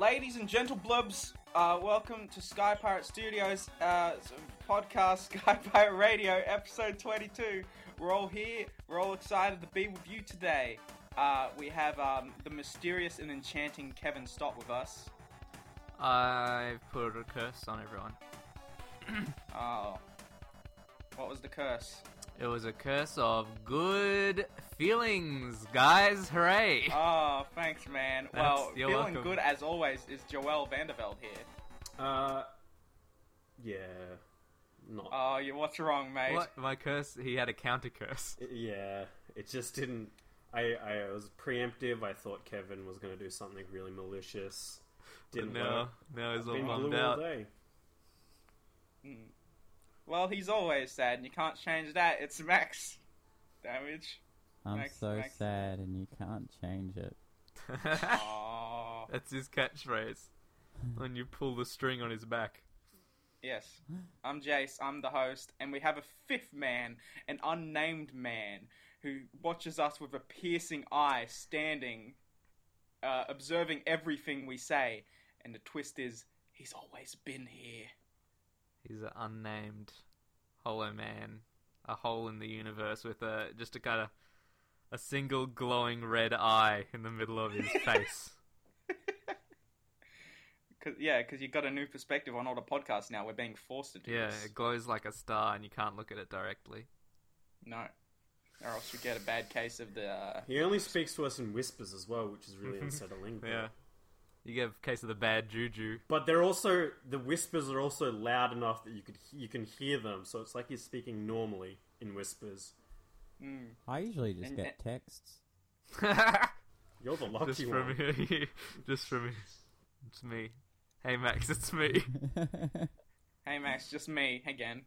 ladies and gentle blubs, uh, welcome to Sky Pirate Studios uh, podcast, Sky Pirate Radio, episode 22. We're all here. We're all excited to be with you today. Uh, we have um, the mysterious and enchanting Kevin Stott with us. I've put a curse on everyone. Oh, what was the curse? It was a curse of good feelings, guys. Hooray! Oh, thanks, man. That's- well, feeling welcome. good as always is Joel Vanderveld here. Uh, yeah, not. Oh, you what's wrong, mate? what? My curse? He had a counter curse. yeah, it just didn't. I I was preemptive. I thought Kevin was going to do something really malicious. Didn't now, work. now he's all Been bummed blue all out. day. Well, he's always sad, and you can't change that. It's max damage. I'm Max- so Max- sad and you can't change it. That's his catchphrase. when you pull the string on his back. yes. I'm Jace. I'm the host, and we have a fifth man, an unnamed man, who watches us with a piercing eye, standing, uh, observing everything we say. And the twist is, he's always been here. He's an unnamed hollow man, a hole in the universe with a just a kind of a single glowing red eye in the middle of his face. Cause, yeah, because you've got a new perspective on all the podcasts now. We're being forced to do Yeah, this. it glows like a star, and you can't look at it directly. No. Or else you get a bad case of the. Uh... He only speaks to us in whispers as well, which is really unsettling. Yeah, you get a case of the bad juju. But they're also the whispers are also loud enough that you could you can hear them. So it's like he's speaking normally in whispers. I usually just And- get texts. You're the lucky just from one. me, just from me. It's me. Hey Max, it's me. Hey Max, just me again.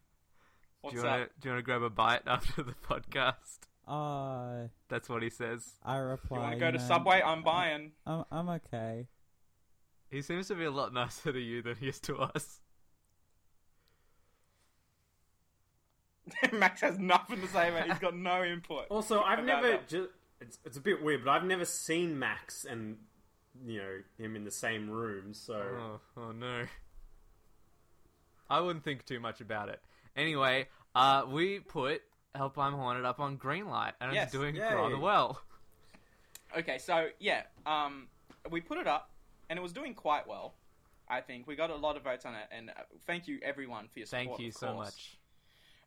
What's do you want up? to do you want to grab a bite after the podcast? Uh, That's what he says. I reply. You want to go to know, Subway? I'm buying. I'm, I'm okay. He seems to be a lot nicer to you than he is to us. Max has nothing to say about it. He's got no input. Also, I've never. Ju- it's it's a bit weird, but I've never seen Max and you know him in the same room. So Oh, oh no. I wouldn't think too much about it. Anyway, uh, we put Help I'm Haunted up on Greenlight, and Yes. it's doing Yay. rather well. Okay, so yeah, um, we put it up, and it was doing quite well. I think we got a lot of votes on it, and uh, thank you everyone for your support. Thank you of so course. much.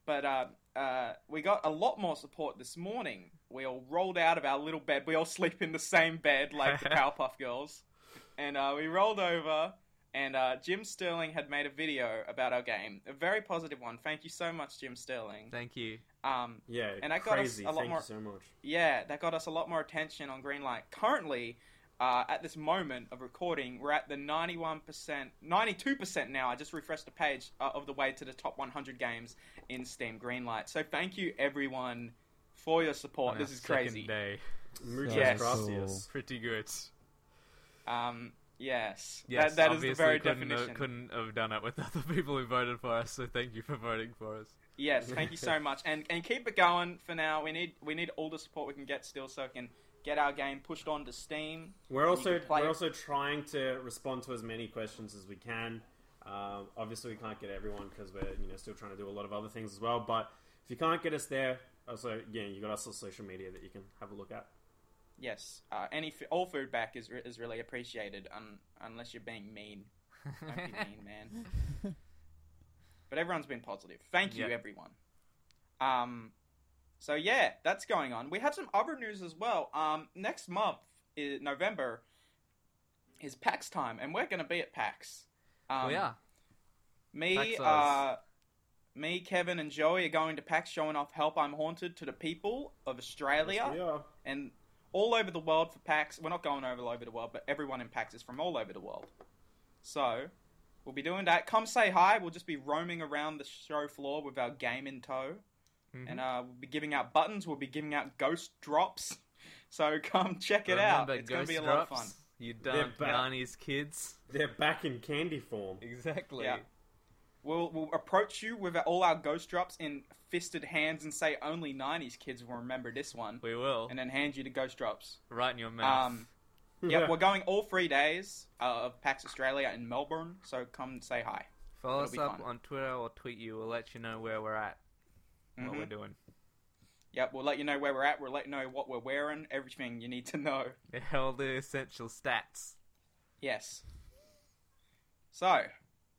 But uh, uh, we got a lot more support this morning. We all rolled out of our little bed. We all sleep in the same bed like the Powerpuff Girls, and uh, we rolled over. And uh, Jim Sterling had made a video about our game, a very positive one. Thank you so much, Jim Sterling. Thank you. Um, yeah, And that got us a lot Thank more- you so much. yeah, that got us a lot more attention on Greenlight. Currently, uh, at this moment of recording, we're at the 91%, 92% now. I just refreshed the page uh, of the way to the top 100 games in Steam Greenlight. So thank you everyone for your support. On this our is second crazy. Day. Muchas Yes. gracias. Pretty good. Um, yes, Yes, that, that is the very couldn't, definition. Have, couldn't have done it with other people who voted for us. So thank you for voting for us. Yes, thank you so much, and and keep it going for now. We need we need all the support we can get still, so we can get our game pushed onto Steam. We're also You can play we're it. also trying to respond to as many questions as we can. Um, obviously, we can't get everyone because we're you know still trying to do a lot of other things as well. But if you can't get us there, also yeah, you got us on social media that you can have a look at. Yes, uh, any f- all feedback is re- is really appreciated, un- unless you're being mean. Don't be mean, man. But everyone's been positive. Thank you, Yeah. everyone. Um, so yeah, that's going on. We have some other news as well. Um, next month, in November, is PAX time, and we're going to be at PAX. Um, oh yeah. me, uh, me, Kevin, and Joey are going to PAX, showing off "Help I'm Haunted" to the people of Australia Yes, and all over the world for PAX. We're not going over all over the world, but everyone in PAX is from all over the world. So we'll be doing that. Come say hi. We'll just be roaming around the show floor with our game in tow, Mm-hmm. and uh, we'll be giving out buttons. We'll be giving out ghost drops. So come check it out. It's going to be a lot of fun. You They're dumped back. Yanni's kids. They're back in candy form. Exactly. Yeah. We'll, we'll approach you with all our ghost drops in fisted hands and say only 90s kids will remember this one, We will. and then hand you the ghost drops. right in your mouth. Um, Yep, we're going all three days uh, of PAX Australia in Melbourne, so come say hi. Follow It'll us up fun. on Twitter or tweet you. We'll let you know where we're at, what Mhm. we're doing. Yep, we'll let you know where we're at. We'll let you know what we're wearing. Everything you need to know. All the essential stats. Yes. So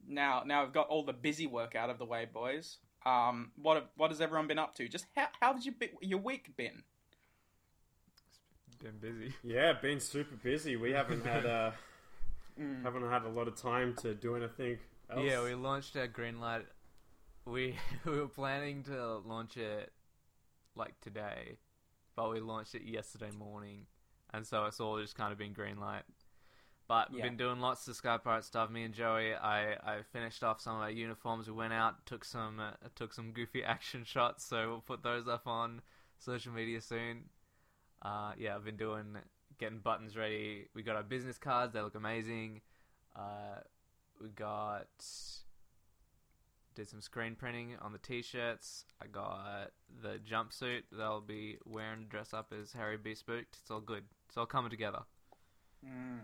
now, now we've got all the busy work out of the way, boys. Um, what have, what has everyone been up to? Just how how has your bi- your week been? Been busy. Yeah, been super busy. We haven't had uh, Mm. haven't had a lot of time to do anything else. Yeah, we launched our green light. We we were planning to launch it like today, but we launched it yesterday morning, and so it's all just kind of been green light. But we've Yeah. been doing lots of Sky Pirate stuff. Me and Joey, I, I finished off some of our uniforms. We went out, took some uh, took some goofy action shots. So we'll put those up on social media soon. Uh, yeah, I've been doing getting buttons ready. We got our business cards. They look amazing. Uh, we got did some screen printing on the t-shirts. I got the jumpsuit that I'll be wearing to dress up as Harry B. Spooked. It's all good. It's all coming together. Mm.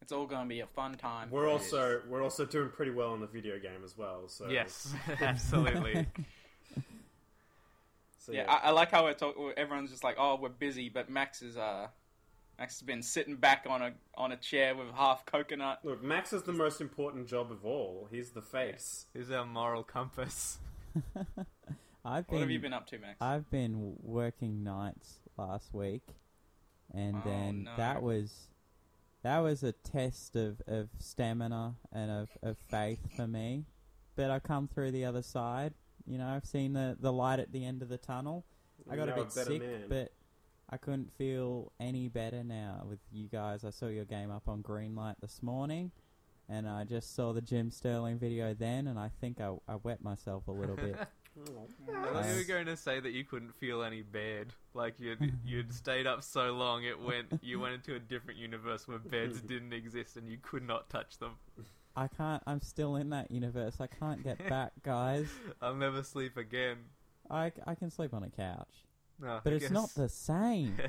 It's all going to be a fun time. We're also we're also doing pretty well in the video game as well. So Yes, absolutely. so, yeah, I, I like how we're talk- everyone's just like, oh, we're busy, but Max is uh, Max has been sitting back on a on a chair with half coconut. Look, Max is the most important job of all. He's the face. He's our moral compass. I've What been, have you been up to, Max? I've been working nights last week, and Oh, then no. that was that was a test of, of stamina and of, of faith for me. But I come through the other side. You know, I've seen the, the light at the end of the tunnel. I got Now a bit better sick, man. but I couldn't feel any better now with you guys. I saw your game up on Greenlight this morning, and I just saw the Jim Sterling video then, and I think I, I wet myself a little bit. Oh. I thought you were going to say that you couldn't feel any bed. Like you'd you'd stayed up so long, it went you went into a different universe where beds didn't exist and you could not touch them. I can't. I'm still in that universe. I can't get back, guys. I'll never sleep again. I, I can sleep on a couch, No, but I it's not the same.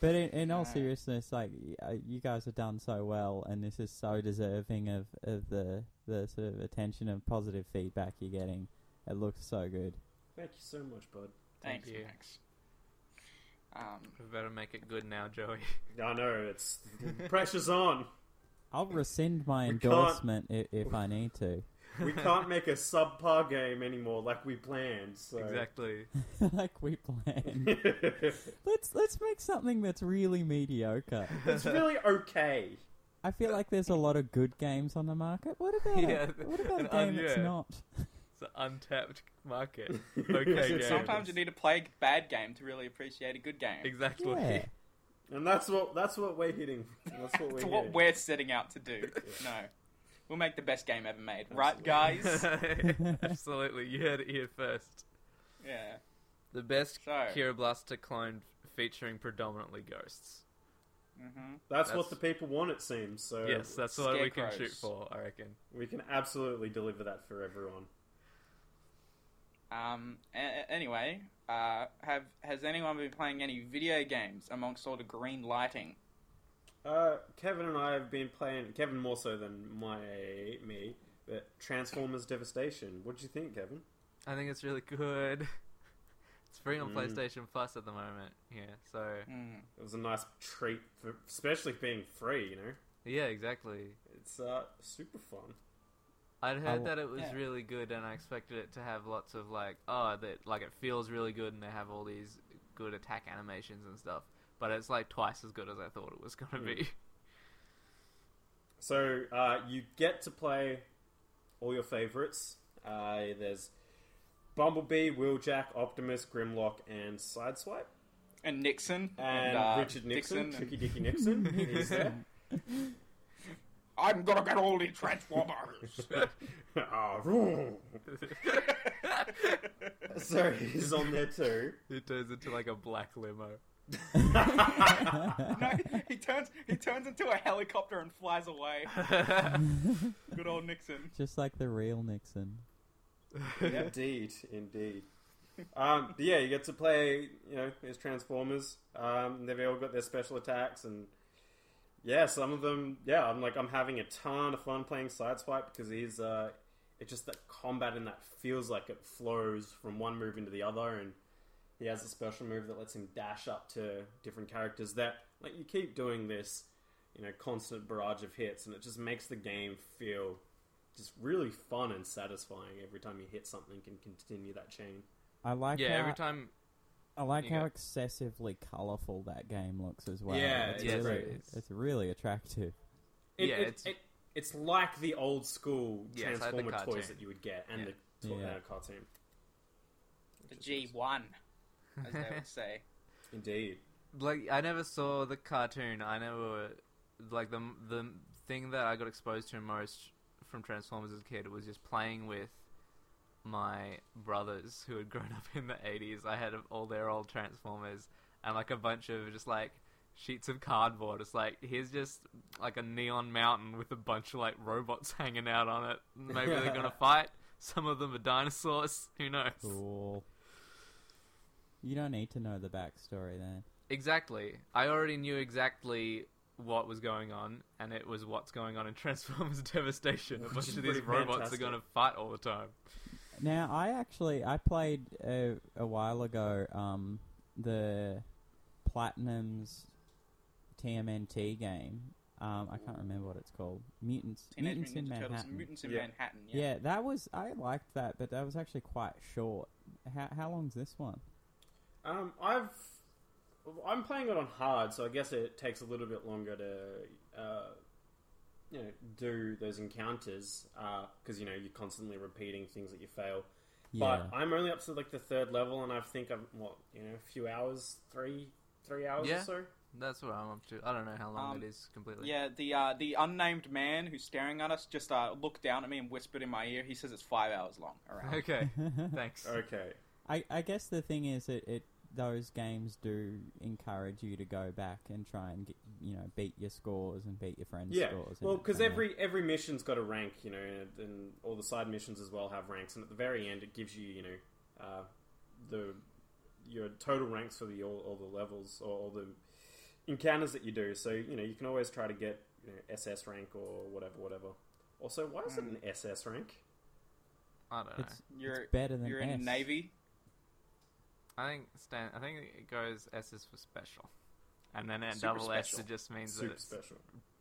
But in, in all No. seriousness, like uh, you guys have done so well, and this is so deserving of, of the the sort of attention and positive feedback you're getting. It looks so good. Thank you so much, bud. Thanks, Thank you. Max. Um, we better make it good now, Joey. I know it's pressure's on. I'll rescind my We endorsement if, if I need to. We can't make a subpar game anymore like we planned. So. Exactly. like we planned. let's let's make something that's really mediocre. it's really okay. I feel like there's a lot of good games on the market. What about Yeah, a, what about a and, game that's yeah. not? It's an untapped market. Okay, game. sometimes you need to play a bad game to really appreciate a good game. Exactly. Yeah. And that's what that's what we're hitting. That's what we're It's what we're setting out to do. No, we'll make the best game ever made, right, guys? Absolutely. You heard it here first. yeah. The best So. Kero Blaster clone featuring predominantly ghosts. hmm That's, That's- what the people want, it seems. So yes, that's what we can shoot for, I reckon. we can absolutely deliver that for everyone. Um. A- a- anyway, uh, have has anyone been playing any video games amongst all the green lighting? Uh, Kevin and I have been playing. Kevin more so than my me, but Transformers Devastation. What do you think, Kevin? I think it's really good. It's free on Mm. PlayStation Plus at the moment. Yeah, so Hmm. It was a nice treat, for, especially being free. You know, yeah, exactly. it's uh super fun. I'd heard Oh, that it was yeah. really good, and I expected it to have lots of like, oh, that like it feels really good, and they have all these good attack animations and stuff. But it's like twice as good as I thought it was gonna Mm. be. So uh, you get to play all your favorites. Uh, there's Bumblebee, Wheeljack, Optimus, Grimlock, and Sideswipe, And Nixon and uh, Richard Nixon, and- Tricky Dicky Nixon. He's there. I'm gonna get all the Transformers. Ah, roo. so he's on there too. it turns into like a black limo. no, he turns he turns into a helicopter and flies away. Good old Nixon. Just like the real Nixon. indeed, indeed. Um, but yeah, you get to play, you know, as Transformers. Um, they've all got their special attacks, and yeah, some of them, yeah, I'm like I'm having a ton of fun playing Sideswipe because he's uh, it's just that combat and that feels like it flows from one move into the other, and he has a special move that lets him dash up to different characters. That like you keep doing this, you know, constant barrage of hits, and it just makes the game feel just really fun and satisfying every time you hit something and continue that chain. I like yeah, how, every time. I like how go. excessively colourful that game looks as well. Yeah, it's it's really, great. it's really attractive. It, Yeah, it, it's- it, it's like the old school Yeah, it's like Transformer toys that you would get and Yeah. the to- Yeah. cartoon. The G1, as they would say. Indeed. like I never saw the cartoon. I never like the the thing that I got exposed to most from Transformers as a kid was just playing with my brothers who had grown up in the 80s. I had all their old Transformers and like a bunch of just like sheets of cardboard. It's like here's just like a neon mountain with a bunch of like robots hanging out on it. Maybe they're gonna fight. Some of them are dinosaurs. Who knows? Cool. You don't need to know the backstory then. Exactly. I already knew exactly what was going on, and it was what's going on in Transformers Devastation. A bunch of these robots fantastic. are going to fight all the time. Now, I actually I played a, a while ago um, the Platinum's TMNT game. Um, I can't remember what it's called. Mutants, Teenage Mutants in Mutant Ninja Manhattan. and Mutants in Yeah. Manhattan. yeah. Yeah. that was I liked that, but that was actually quite short. How how long's this one? Um, I've I'm playing it on hard, so I guess it takes a little bit longer to uh, you know do those encounters because you know you're constantly repeating things that you fail. Yeah, But I'm only up to like the third level, and I think I'm what you know a few hours, three three hours Yeah. or so. That's what I'm up to. I don't know how long Um, it is completely. Yeah, the uh, the unnamed man who's staring at us just uh, looked down at me and whispered in my ear. He says it's five hours long. Around. Okay. Thanks. Okay. I I guess the thing is it, it those games do encourage you to go back and try and get, you know beat your scores and beat your friends' Yeah, scores. well, because every every mission's got a rank, you know, and, and all the side missions as well have ranks, and at the very end, it gives you, you know, uh, the your total ranks for the all, all the levels or all the encounters that you do. So you know, you can always try to get you know, SS rank or whatever, whatever. Also, why is it an SS rank? I don't know. it's, You're it's better than you're in S. the navy. I think Stan. I think it goes S is for special, and then at Super double S it just means that Super it's special.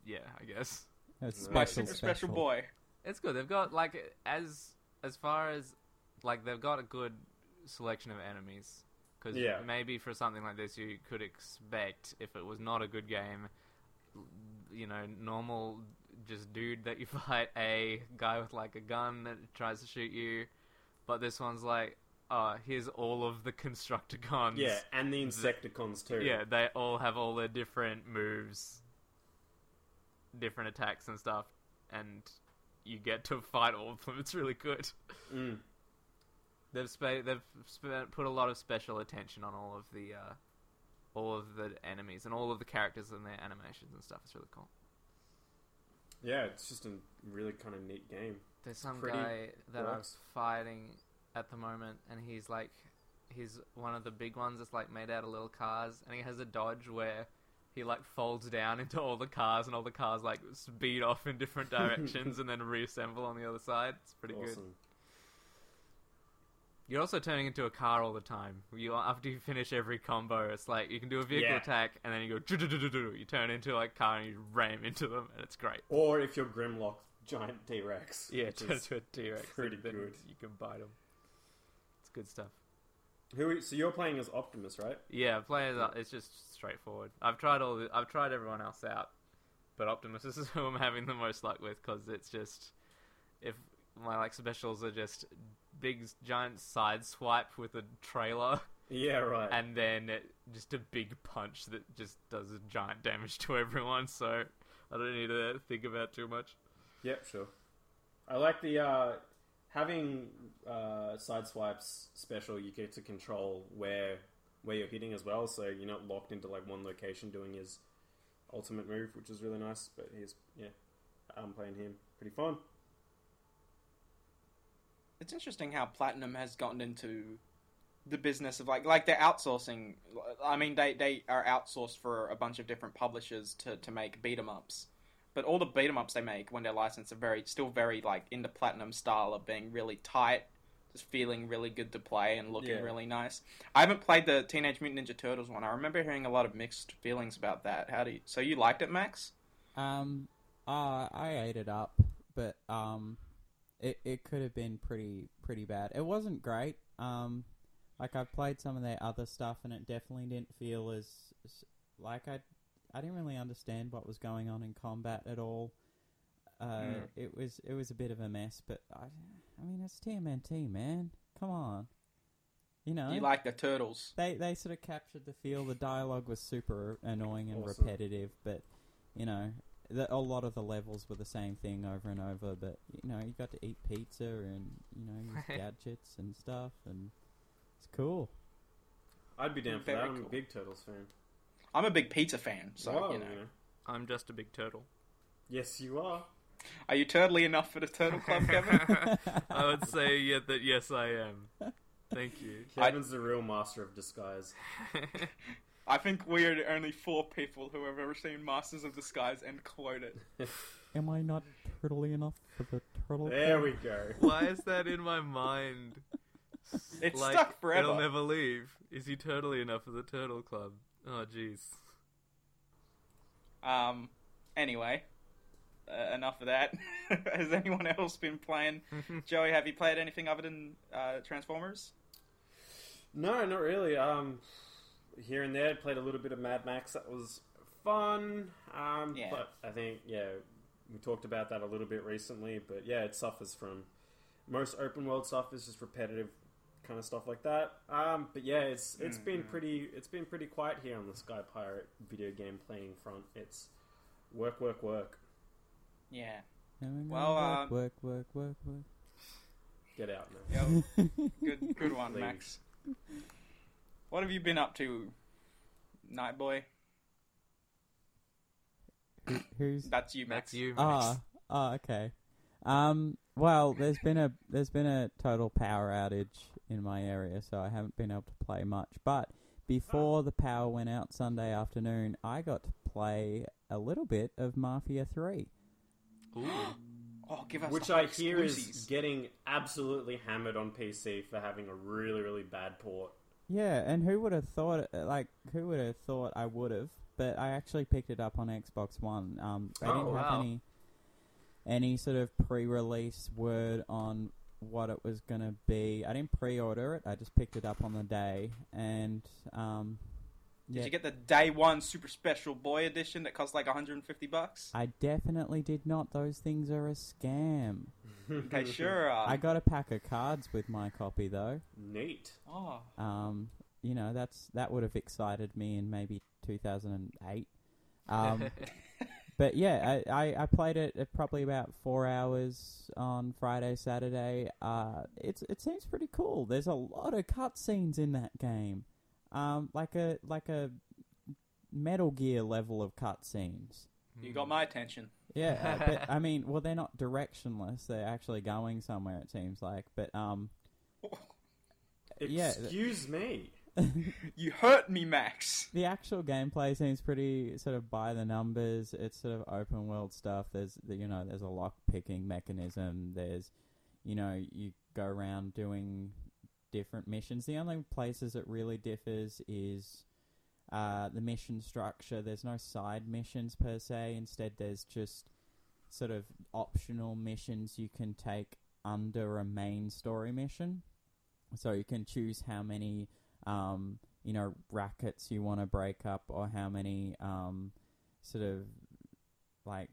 yeah. I guess It's Right. special, super special boy. it's good. They've got like as as far as like they've got a good selection of enemies. Because Yeah. maybe for something like this, you could expect if it was not a good game, you know, normal just dude that you fight, a guy with like a gun that tries to shoot you, but this one's like, oh, here's all of the Constructicons. Yeah, and the Insecticons too. Yeah, they all have all their different moves, different attacks and stuff, and you get to fight all of them. It's really good. Mm. They've spa- they've sp- put a lot of special attention on all of the uh, all of the enemies and all of the characters and their animations and stuff. It's really cool. yeah, it's just a really kind of neat game. There's some Pretty guy that works. I'm fighting at the moment, and he's like, he's one of the big ones that's like made out of little cars, and he has a dodge where he like folds down into all the cars, and all the cars like speed off in different directions and then reassemble on the other side. It's pretty good. You're also turning into a car all the time. You after you finish every combo, it's like you can do a vehicle Yeah. attack, and then you go, you turn into like a car and you ram into them, and it's great. Or if you're Grimlock, giant T Rex. Yeah, turn into a T-Rex. pretty good. You can bite them. Good stuff. Who? So you're playing as Optimus, right? Yeah, players. Are, it's just straightforward. I've tried all. The, I've tried everyone else out, but Optimus is who I'm having the most luck with because it's just if my like specials are just big giant side swipe with a trailer Yeah, right. and then it, just a big punch that just does a giant damage to everyone. So I don't need to think about too much. Yep, sure. I like the uh, having uh, Sideswipe's special. You get to control where where you're hitting as well, so you're not locked into like one location doing his ultimate move, which is really nice. But he's yeah, I'm playing him. Pretty fun. It's interesting how Platinum has gotten into the business of like like they're outsourcing. I mean, they they are outsourced for a bunch of different publishers to to make beat 'em ups. But all the beat 'em ups they make when they're licensed are very still very like in the platinum style of being really tight, just feeling really good to play and looking Yeah. really nice. I haven't played the Teenage Mutant Ninja Turtles one. I remember hearing a lot of mixed feelings about that. How do you? So you liked it, Max? Um, uh, I ate it up, but um, it it could have been pretty pretty bad. It wasn't great. Um, like I've played some of their other stuff, and it definitely didn't feel as, as like I I didn't really understand what was going on in combat at all. Uh, Mm. it was it was a bit of a mess, but I I mean it's TMNT, man. Come on, you know You like the turtles? they they sort of captured the feel. The dialogue was super annoying and Awesome. repetitive, but you know, the, a lot of the levels were the same thing over and over. But you know, you got to eat pizza and you know use gadgets and stuff, and it's cool. I'd be down for Very that. I'm cool. a big Turtles fan. I'm a big pizza fan, so Whoa, you know. I'm just a big turtle. Yes, you are. Are you turtly enough for the Turtle Club, Kevin? I would say yeah, that yes, I am. Thank you. Kevin's the real master of disguise. I think we are the only four people who have ever seen Masters of Disguise and quote it. Am I not turtly enough for the turtle? Club? There we go. Why is that in my mind? It's like, stuck forever. It'll never leave. Is he turtly enough for the turtle club? Oh, jeez. Um. Anyway, uh, enough of that. Has anyone else been playing? Joey, have you played anything other than uh, Transformers? No, not really. Um, here and there, I played a little bit of Mad Max. That was fun. Um, Yeah. but I think yeah, we talked about that a little bit recently. But yeah, it suffers from most open world stuff is just repetitive kind of stuff like that. Um, but yeah, it's it's been Mhm. pretty it's been pretty quiet here on the Sky Pirate video game playing front. It's work, work, work. Yeah. Am I Well, gonna um, work, work, work, work, Get out now. Yeah, work. good, good one, Please. Max. What have you been up to, Night Boy? Who- Who's That's you, Max. That's you, Max. Ah, oh, okay. Um, well, there's been a there's been a total power outage in my area, so I haven't been able to play much. But before the power went out Sunday afternoon, I got to play a little bit of Mafia Three. Ooh. Oh, give us Which I hot hear is getting absolutely hammered on PC for having a really, really bad port. Yeah, and who would have thought? Like, who would have thought I would have? But I actually picked it up on Xbox One. Um, they Oh, didn't have any any sort of pre-release word on what it was gonna be. I didn't pre-order it. I just picked it up on the day, and um, Did you get the day one super special boy edition that cost like 150 bucks? I definitely did not. Those things are a scam. Okay, sure. Uh, I got a pack of cards with my copy though. Neat. Oh, Um, you know, that's that would have excited me in maybe 2008. Um, but yeah, I, I, I played it at probably about four hours on Friday, Saturday. Uh, it's it seems pretty cool. There's a lot of cutscenes in that game, um, like a like a Metal Gear level of cutscenes. you got my attention. Yeah, uh, but I mean, well, they're not directionless. They're actually going somewhere. It seems like, but um, Yeah, th- Excuse me. You hurt me, Max. the actual gameplay seems pretty sort of by the numbers. It's sort of open world stuff. There's the- you know there's a lock picking mechanism. There's you know you go around doing different missions. The only places it really differs is uh, the mission structure. There's no side missions per se. Instead, there's just sort of optional missions you can take under a main story mission. So you can choose how many um, you know, rackets you want to break up or how many um, sort of like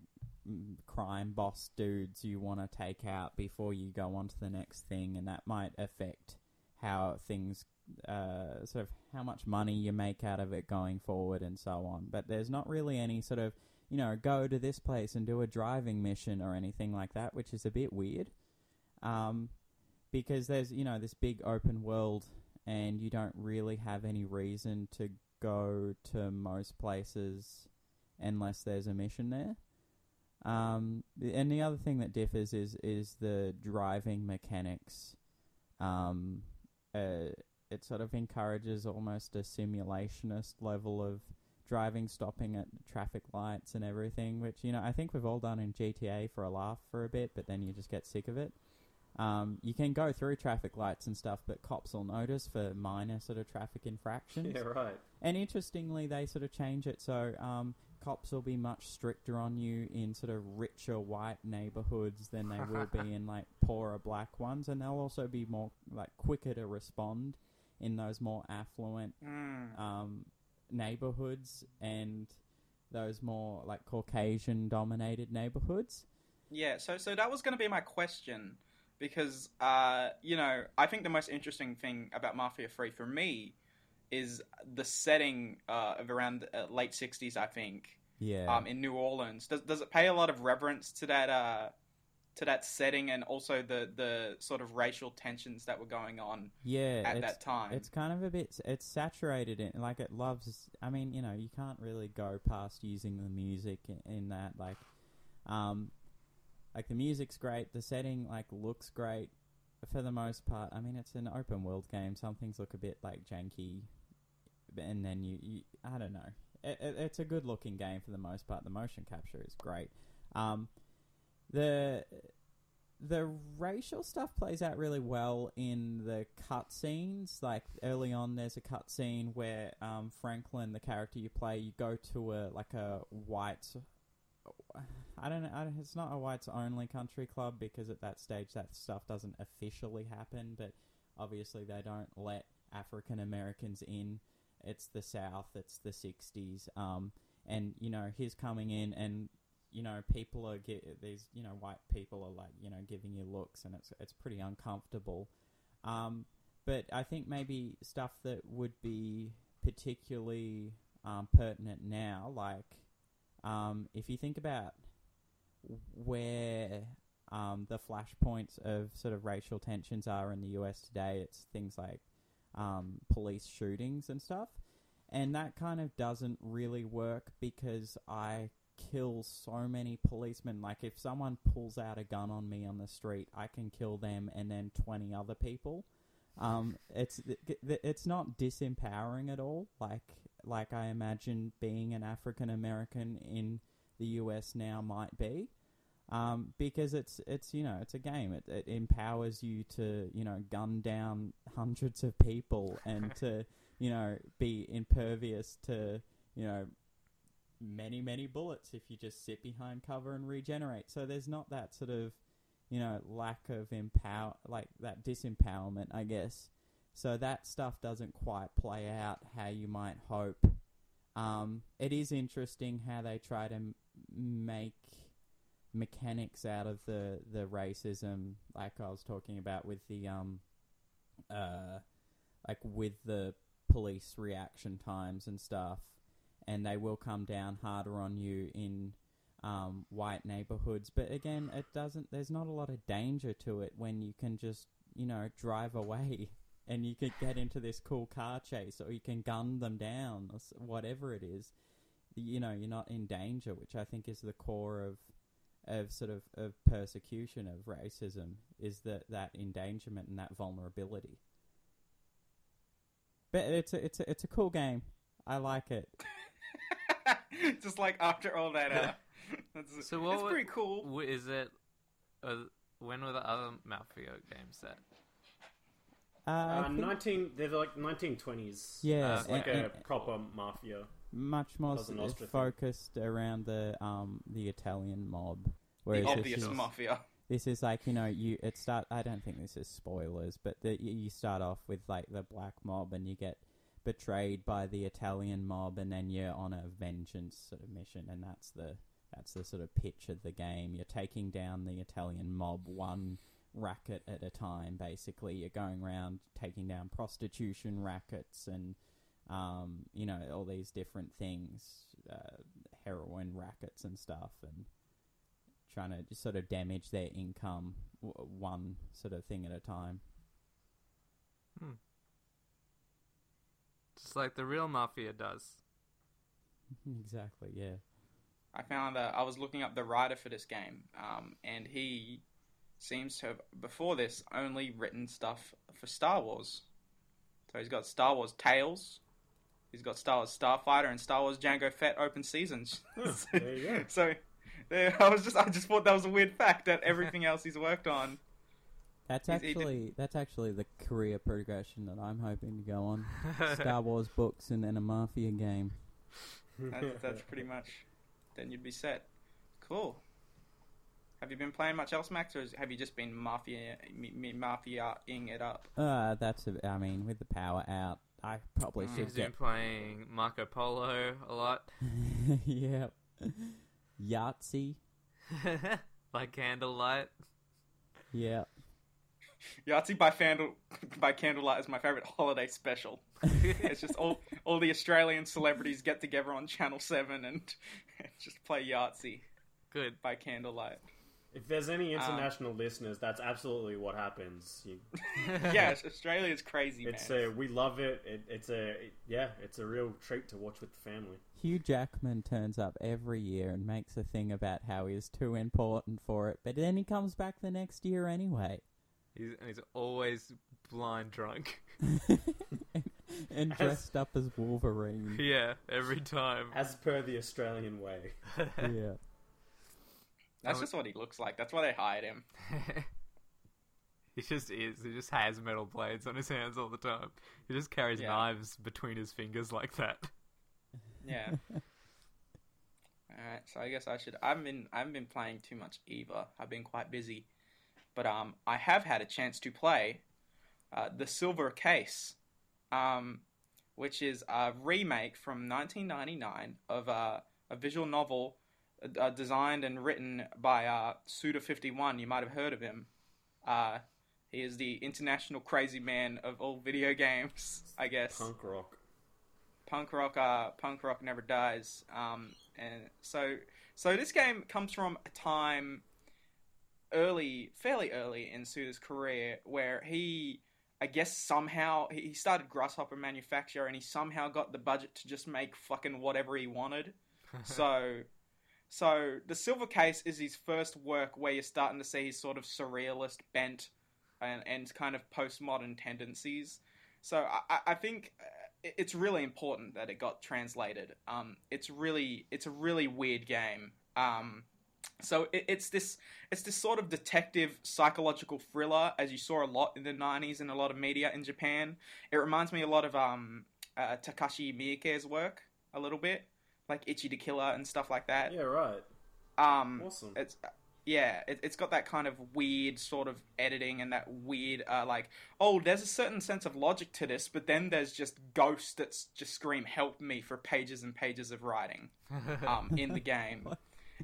crime boss dudes you want to take out before you go on to the next thing, and that might affect how things, uh, sort of how much money you make out of it going forward and so on. But there's not really any sort of, you know, go to this place and do a driving mission or anything like that, which is a bit weird. Um, because there's, you know, this big open world and you don't really have any reason to go to most places unless there's a mission there. Um, and the other thing that differs is is the driving mechanics. Um, uh, it sort of encourages almost a simulationist level of driving, stopping at traffic lights and everything, which you know I think we've all done in GTA for a laugh for a bit, but then you just get sick of it. Um, you can go through traffic lights and stuff, but cops will notice for minor sort of traffic infractions. Yeah, right. And interestingly, they sort of change it so um, cops will be much stricter on you in sort of richer white neighborhoods than they will be in like poorer black ones, and they'll also be more like quicker to respond in those more affluent Mm. um, neighborhoods and those more like Caucasian dominated neighborhoods. Yeah, so so that was going to be my question because uh, you know I think the most interesting thing about Mafia Three for me is the setting uh, of around uh, late '60s, I think, Yeah. um, in New Orleans. Does does it pay a lot of reverence to that uh, to that setting and also the the sort of racial tensions that were going on yeah, at that time? It's kind of a bit. It's saturated in like it loves. I mean, you know, you can't really go past using the music in, in that. Like, um, like the music's great. The setting like looks great for the most part. I mean, it's an open world game. Some things look a bit like janky, and then you, you I don't know. It, it, it's a good looking game for the most part. The motion capture is great. Um, the the racial stuff plays out really well in the cutscenes. Like early on, there's a cutscene where um, Franklin, the character you play, you go to a like a white. I don't know. It's not a whites only country club because at that stage that stuff doesn't officially happen. But obviously they don't let African Americans in. It's the South. It's the '60s. Um, and you know he's coming in and you know, people are get these, you know, white people are like, you know, giving you looks, and it's it's pretty uncomfortable. Um, but I think maybe stuff that would be particularly um, pertinent now, like um, if you think about where um, the flashpoints of sort of racial tensions are in the US today, it's things like um, police shootings and stuff. And that kind of doesn't really work because I kill so many policemen. Like, if someone pulls out a gun on me on the street, I can kill them and then 20 other people. Um, it's it's not disempowering at all. Like like I imagine being an African American in the US now might be, um, because it's it's you know it's a game. It, it empowers you to you know gun down hundreds of people and to you know be impervious to you know many many bullets if you just sit behind cover and regenerate. So there's not that sort of you know lack of empower like that disempowerment, I guess. So that stuff doesn't quite play out how you might hope. Um, it is interesting how they try to m- make mechanics out of the the racism, like I was talking about with the um, uh, like with the police reaction times and stuff, and they will come down harder on you in um, white neighborhoods. But again, it doesn't. There's not a lot of danger to it when you can just you know drive away and you could get into this cool car chase or you can gun them down or whatever it is. You know, you're not in danger, which I think is the core of of sort of, of persecution of racism is that that endangerment and that vulnerability. But it's a, it's a, it's a cool game. I like it. Just like after all that, uh, that's, So what it's would- pretty cool. W- Is it? Uh, when were the other Mafia games set? Uh, Uh, think nineteen, they're like nineteen twenties. Yeah, it's like and- a and- proper mafia. much more Cosa s- Nostra thing. focused around the um the Italian mob. Whereas The this obvious is- mafia. this is like you know you it start i don't think this is spoilers but the, you you start off with like the black mob and you get betrayed by the italian mob and then you're on a vengeance sort of mission and that's the that's the sort of pitch of the game you're taking down the italian mob one racket at a time basically you're going around taking down prostitution rackets and um, you know all these different things uh, heroin rackets and stuff and trying to just sort of damage their income w- one sort of thing at a time. Just like the real Mafia does. exactly, yeah. I found uh, I was looking up the writer for this game, um, and he seems to have before this only written stuff for Star Wars. So he's got Star Wars Tales. He's got Star Wars Starfighter and Star Wars Jango Fett open seasons. Huh, there you go. so there, I was just I just thought that was a weird fact that everything else he's worked on. That's He's- he did- actually that's actually the career progression that I'm hoping to go on. Star Wars books and then a Mafia game. That's, that's pretty much. Then you'd be set. Cool. Have you been playing much else, Max, or have you just been mafia me, me, mafia-ing it up? Uh, that's a, I mean, with the power out, I probably Mm. should He's been playing Marco Polo a lot yeah. Yahtzee. by candlelight. Yeah. Yahtzee by Fandle by Candlelight is my favorite holiday special. it's just all all the Australian celebrities get together on Channel Seven and, just play Yahtzee Good. by candlelight. If there's any Um, international listeners, that's absolutely what happens. You, yes, Australia's crazy, it's man. a we love it. it it's a it- yeah, it's a real treat to watch with the family. Hugh Jackman turns up every year and makes a thing about how he is too important for it, but then he comes back the next year anyway. He's, and he's always blind drunk. and dressed up as Wolverine. yeah, every time. As per the Australian way. yeah. That's just what he looks like. That's why they hired him. he just is. He just has metal blades on his hands all the time. He just carries Yeah. knives between his fingers like that. Yeah. Alright, so I guess I should I haven't been I haven't been playing too much either. I've been quite busy. But um I have had a chance to play uh, The Silver Case. Um which is a remake from 1999 of uh, a visual novel uh, designed and written by uh, Suda51. You might have heard of him. Uh, he is the international crazy man of all video games, I guess Punk rock. punk rock uh punk rock never dies um and so so this game comes from a time early fairly early in Suda's career where he I guess somehow he started Grasshopper Manufacture and he somehow got the budget to just make fucking whatever he wanted. so so the Silver Case is his first work where you're starting to see his sort of surrealist bent and, and kind of postmodern tendencies. So I, I- I think uh, it's really important that it got translated. Um, it's really it's a really weird game. Um, so it, it's this it's this sort of detective psychological thriller, as you saw a lot in the '90s in a lot of media in Japan. It reminds me a lot of um, uh, Takashi Miike's work a little bit, like Ichi the Killer and stuff like that. Yeah, right. Um, Awesome. it's yeah, it, it's got that kind of weird sort of editing and that weird uh, like oh, there's a certain sense of logic to this, but then there's just ghosts that just scream "help me" for pages and pages of writing um, in the game,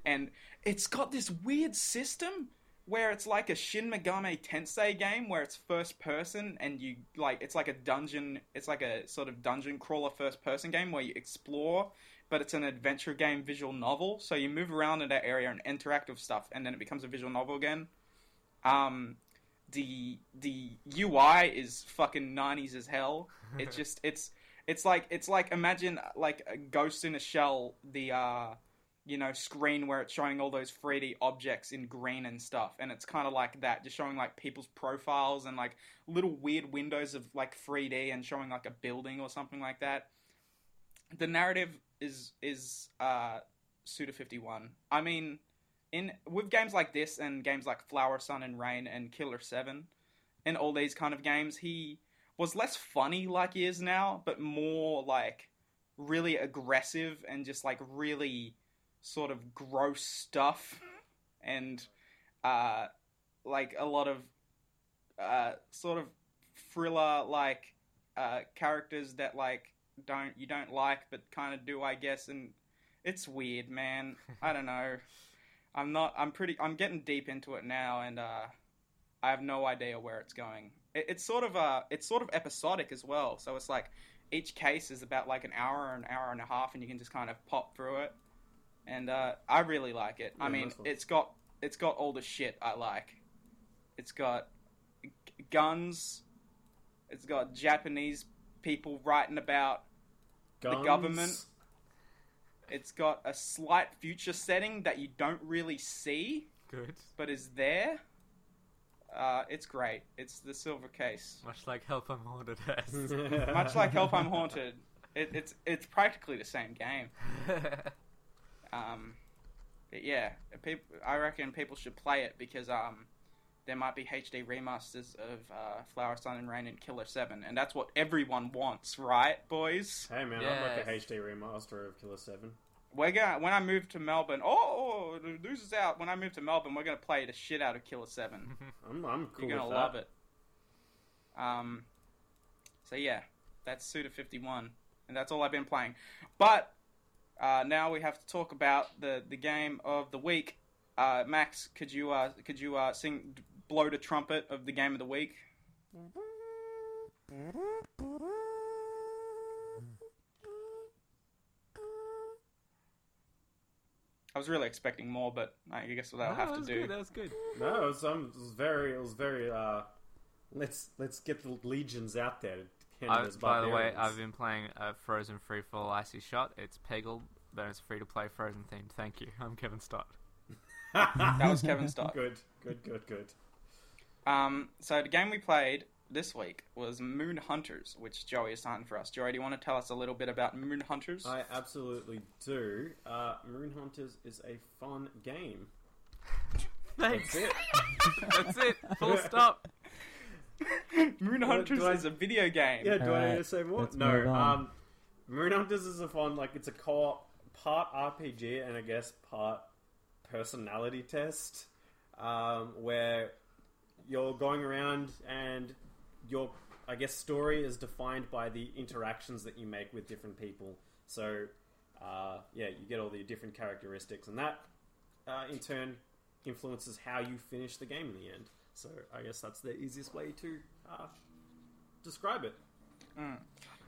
and it's got this weird system where it's like a Shin Megami Tensei game where it's first person and you like it's like a dungeon, it's like a sort of dungeon crawler first person game where you explore but it's an adventure game visual novel. So you move around in that area and interact with stuff, and then it becomes a visual novel again. Um, the the UI is fucking nineties as hell. It's just it's it's like it's like imagine like a Ghost in a Shell, the uh, you know screen where it's showing all those 3D objects in green and stuff, and it's kind of like that, just showing like people's profiles and like little weird windows of like 3D and showing like a building or something like that the narrative is is uh Suda 51. I mean, in with games like this and games like Flower, Sun and Rain and Killer 7 and all these kind of games, he was less funny like he is now, but more like really aggressive and just like really sort of gross stuff and uh like a lot of uh sort of thriller like uh characters that like don't you don't like but kind of do I guess and it's weird man. I don't know. I'm not I'm pretty I'm getting deep into it now and uh I have no idea where it's going. It, it's sort of uh it's sort of episodic as well so it's like each case is about like an hour an hour and a half and you can just kind of pop through it and uh I really like it I mean it's got it's got all the shit I like it's got g- guns it's got Japanese people writing about Guns. government. It's got a slight future setting that you don't really see, Good. but is there. Uh, it's great. It's the silver case. Much like Help I'm Haunted. Much like Help I'm Haunted, it, it's it's practically the same game. Um, but yeah, peop I reckon people should play it because um, there might be HD remasters of uh, Flower, Sun, and Rain and Killer Seven, and that's what everyone wants, right, boys? hey man, I'd like a Yes. HD remaster of Killer Seven. We're gonna when I move to Melbourne. Oh, the news is out. When I move to Melbourne, we're gonna play the shit out of Killer Seven. I'm I'm cool You're gonna with love it. Um, so yeah, that's Suda Fifty One, and that's all I've been playing. But uh, now we have to talk about the the game of the week. Uh, Max, could you uh, could you uh, sing blow the trumpet of the game of the week? I was really expecting more, but I guess what I'll No, have that to was do. Good, that was good. No, it was, um, it was very, it was very. Uh, let's let's get the legions out there. To I, by the way. I've been playing a Frozen Free Fall Icy Shot. It's Peggle, but it's free to play Frozen themed. Thank you. I'm Kevin Stott. That was Kevin Stott. good, good, good, good. Um, so the game we played this week was Moon Hunters, which Joey is assigned for us. Joey, do you want to tell us a little bit about Moon Hunters? I absolutely do. Uh, Moon Hunters is a fun game. Thanks. That's it. That's it. Full stop. Moon What Hunters I- is a video game. Yeah, do I need to say more? let's No. on. Um, Moon Hunters is a fun, like it's a co-op, part RPG and I guess part personality test, um, where you're going around and your, I guess, story is defined by the interactions that you make with different people. So, uh, yeah, you get all the different characteristics, and that, uh, in turn, influences how you finish the game in the end. So, I guess that's the easiest way to uh, describe it.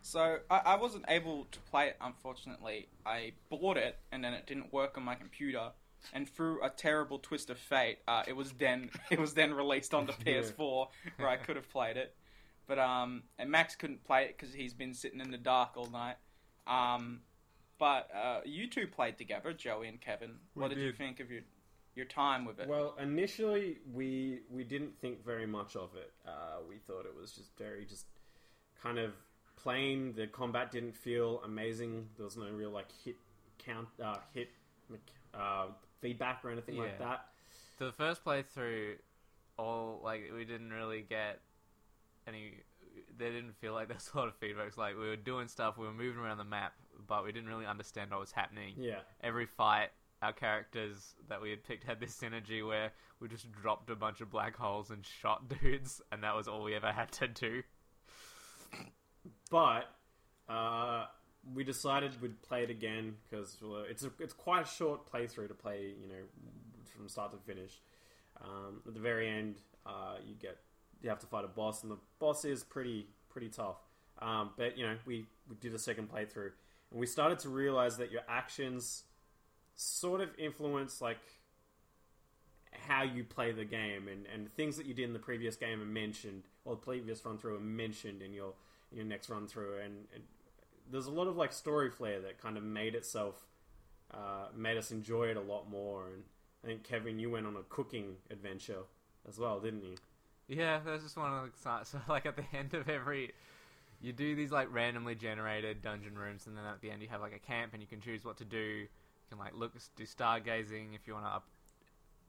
So I, I wasn't able to play it, unfortunately. I bought it and then it didn't work on my computer. And through a terrible twist of fate, uh, it was then it was then released on the PS4 where I could have played it. But um, and Max couldn't play it because he's been sitting in the dark all night. Um, but uh, you two played together, Joey and Kevin. We what did, you think of your your time with it? Well, initially we we didn't think very much of it. Uh, we thought it was just very just kind of plain. The combat didn't feel amazing. There was no real like hit count, uh, hit uh, feedback or anything like Yeah. that. The first playthrough, all like we didn't really get any. They didn't feel like there's a lot of feedback. It's like we were doing stuff, we were moving around the map, but we didn't really understand what was happening. Yeah, Every fight, our characters that we had picked had this synergy where we just dropped a bunch of black holes and shot dudes, and that was all we ever had to do. but uh, we decided we'd play it again because it's a, it's quite a short playthrough to play. You know, from start to finish. Um, at the very end, uh, you get you have to fight a boss, and the boss is pretty pretty tough. Um, but you know, we we did a second playthrough, and we started to realize that your actions sort of influence like how you play the game, and, and things that you did in the previous game are mentioned, or the previous run through are mentioned in your in your next run through, and, and there's a lot of like story flair that kind of made itself uh, made us enjoy it a lot more. And I think Kevin, you went on a cooking adventure as well, didn't you? Yeah, that's just one of the. So, like at the end of every, you do these like randomly generated dungeon rooms, and then at the end you have like a camp, and you can choose what to do. You can like look, do stargazing if you want to up,